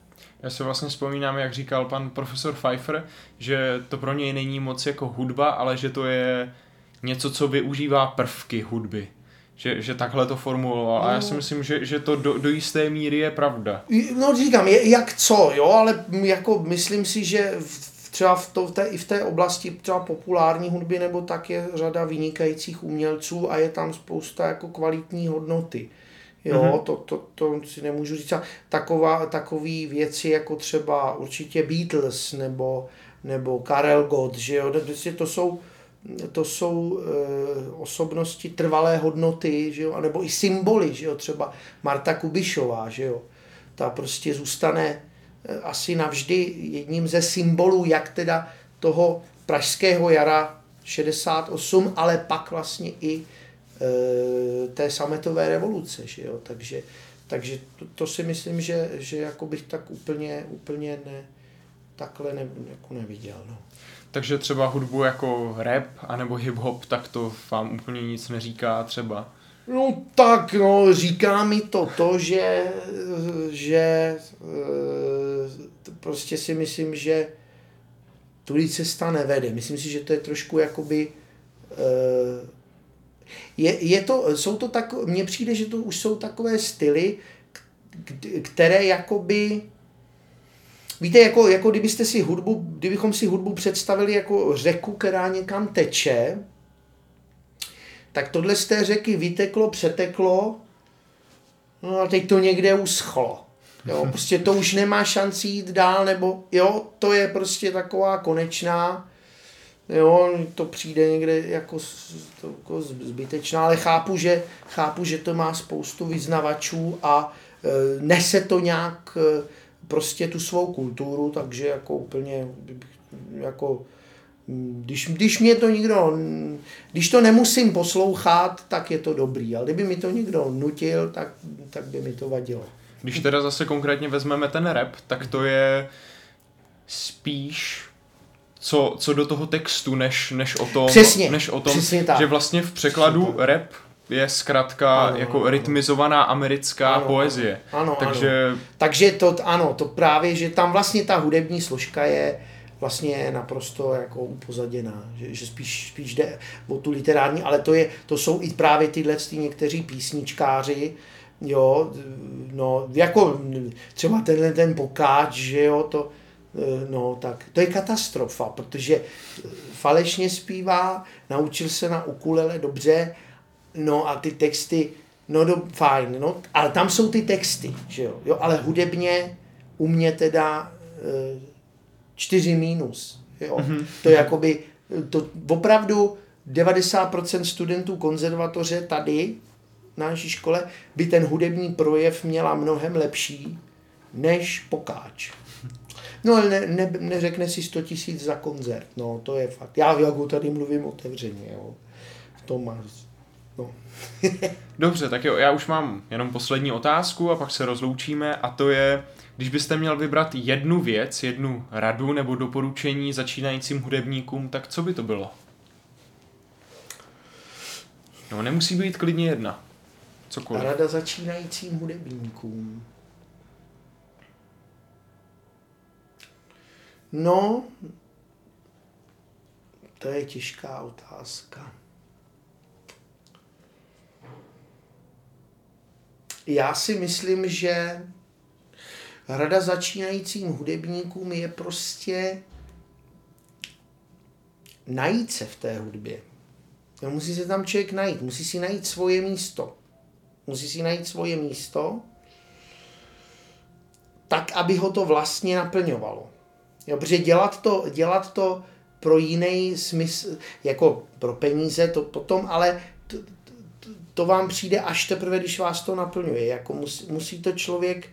Já se vlastně vzpomínám, jak říkal pan profesor Pfeiffer, že to pro něj není moc jako hudba, ale že to je něco, co využívá prvky hudby. Že, že takhle to formuloval. A já si no. myslím, že, že to do, do jisté míry je pravda. No říkám, je, jak co, jo, ale jako myslím si, že v třeba v, to, v té, i v té oblasti třeba populární hudby nebo tak je řada vynikajících umělců a je tam spousta jako kvalitní hodnoty. Jo, mm-hmm. to, to, to si nemůžu říct. Taková, takový věci jako třeba určitě Beatles nebo, nebo Karel Gott, že jo, prostě to jsou, to jsou e, osobnosti trvalé hodnoty, že jo, nebo i symboly, že jo, třeba Marta Kubišová, že jo, ta prostě zůstane Eh, asi navždy jedním ze symbolů, jak teda toho pražského jara 68, ale pak vlastně i e, té sametové revoluce. Že jo? Takže, takže to, to, si myslím, že, že jako bych tak úplně, úplně ne, takhle ne, jako neviděl. No. Takže třeba hudbu jako rap anebo hip-hop, tak to vám úplně nic neříká třeba? No tak, no, říká mi to to, že, že eh, prostě si myslím, že tudy cesta nevede. Myslím si, že to je trošku jakoby eh, je, je to, jsou to tak, mně přijde, že to už jsou takové styly, které jakoby Víte, jako, jako kdybyste si hudbu, kdybychom si hudbu představili jako řeku, která někam teče, tak tohle z té řeky vyteklo, přeteklo, no a teď to někde uschlo. Jo, prostě to už nemá šanci jít dál, nebo jo, to je prostě taková konečná, Jo, to přijde někde jako, to, jako zbytečná, ale chápu že, chápu, že to má spoustu vyznavačů a e, nese to nějak e, prostě tu svou kulturu, takže jako úplně jako když, když mě to nikdo, když to nemusím poslouchat, tak je to dobrý, ale kdyby mi to někdo nutil, tak, tak by mi to vadilo. Když teda zase konkrétně vezmeme ten rap, tak to je spíš co, co do toho textu, než, než o tom, přesně, než o tom přesně tak. že vlastně v překladu rap je zkrátka ano, jako ano, rytmizovaná americká ano, poezie. Ano, Takže... Ano. Takže to, ano, to právě, že tam vlastně ta hudební složka je vlastně naprosto jako upozaděná, že, že spíš, spíš jde o tu literární, ale to, je, to jsou i právě tyhle ty někteří písničkáři, jo, no, jako třeba tenhle ten pokáč, že jo, to, no tak to je katastrofa, protože falešně zpívá, naučil se na ukulele dobře, no a ty texty, no do, fajn, no, ale tam jsou ty texty, že jo, jo ale hudebně u mě teda e, čtyři mínus, jo, mm-hmm. to je jakoby, to opravdu 90% studentů konzervatoře tady na naší škole by ten hudební projev měla mnohem lepší než pokáč. No ale ne, ne, neřekne si 100 tisíc za koncert, no to je fakt. Já jako tady mluvím otevřeně, jo. To má, no. Dobře, tak jo, já už mám jenom poslední otázku a pak se rozloučíme a to je, když byste měl vybrat jednu věc, jednu radu nebo doporučení začínajícím hudebníkům, tak co by to bylo? No, nemusí být klidně jedna. Cokoliv. Rada začínajícím hudebníkům. No, to je těžká otázka. Já si myslím, že rada začínajícím hudebníkům je prostě najít se v té hudbě. Musí se tam člověk najít, musí si najít svoje místo. Musí si najít svoje místo, tak, aby ho to vlastně naplňovalo. Jo, protože dělat to, dělat to pro jiný smysl, jako pro peníze, to potom, ale to, vám přijde až teprve, když vás to naplňuje. Jako musí, musí to člověk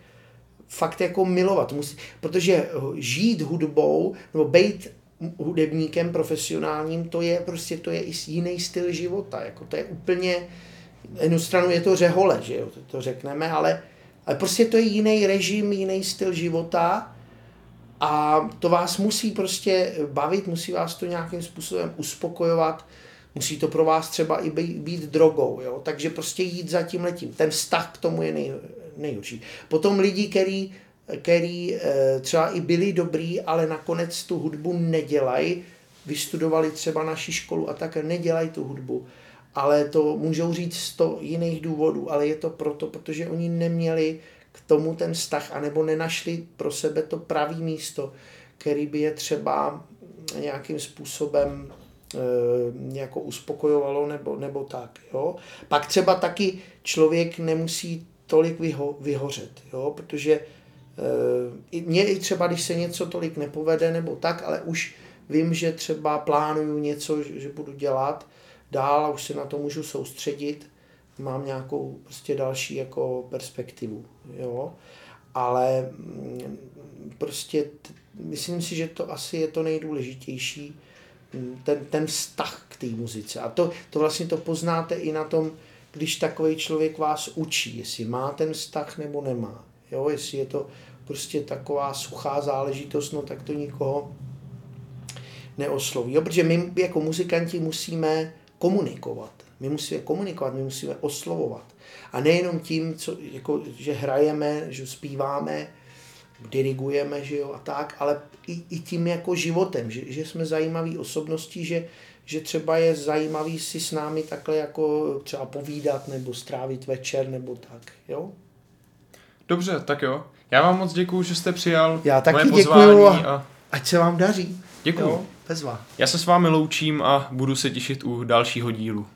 fakt jako milovat. Musí, protože žít hudbou nebo být hudebníkem profesionálním, to je prostě to je jiný styl života. Jako to je úplně, jednu stranu je to řehole, že jo, to, to řekneme, ale, ale prostě to je jiný režim, jiný styl života a to vás musí prostě bavit, musí vás to nějakým způsobem uspokojovat, musí to pro vás třeba i být, drogou, jo? takže prostě jít za tím letím. Ten vztah k tomu je nej, nejhorší. Potom lidi, který, který eh, třeba i byli dobrý, ale nakonec tu hudbu nedělají, vystudovali třeba naši školu a tak nedělají tu hudbu, ale to můžou říct sto jiných důvodů, ale je to proto, protože oni neměli k tomu ten vztah, anebo nenašli pro sebe to pravý místo, který by je třeba nějakým způsobem jako uspokojovalo nebo, nebo tak. Jo? Pak třeba taky člověk nemusí tolik vyho, vyhořet, jo? protože e, mě i třeba, když se něco tolik nepovede nebo tak, ale už vím, že třeba plánuju něco, že budu dělat dál a už se na to můžu soustředit, mám nějakou prostě další jako perspektivu, jo. Ale mm, prostě t- myslím si, že to asi je to nejdůležitější, ten, ten vztah k té muzice. A to, to vlastně to poznáte i na tom, když takový člověk vás učí, jestli má ten vztah nebo nemá. Jo, jestli je to prostě taková suchá záležitost, no tak to nikoho neosloví. Jo, protože my jako muzikanti musíme komunikovat. My musíme komunikovat, my musíme oslovovat. A nejenom tím, co, jako, že hrajeme, že zpíváme, dirigujeme, že jo, a tak, ale i, i tím jako životem, že, že jsme zajímaví osobností, že, že třeba je zajímavý si s námi takhle jako třeba povídat nebo strávit večer nebo tak, jo. Dobře, tak jo. Já vám moc děkuju, že jste přijal Já taky moje děkuju pozvání a ať se vám daří. Děkuju. Jo, bezva. Já se s vámi loučím a budu se těšit u dalšího dílu.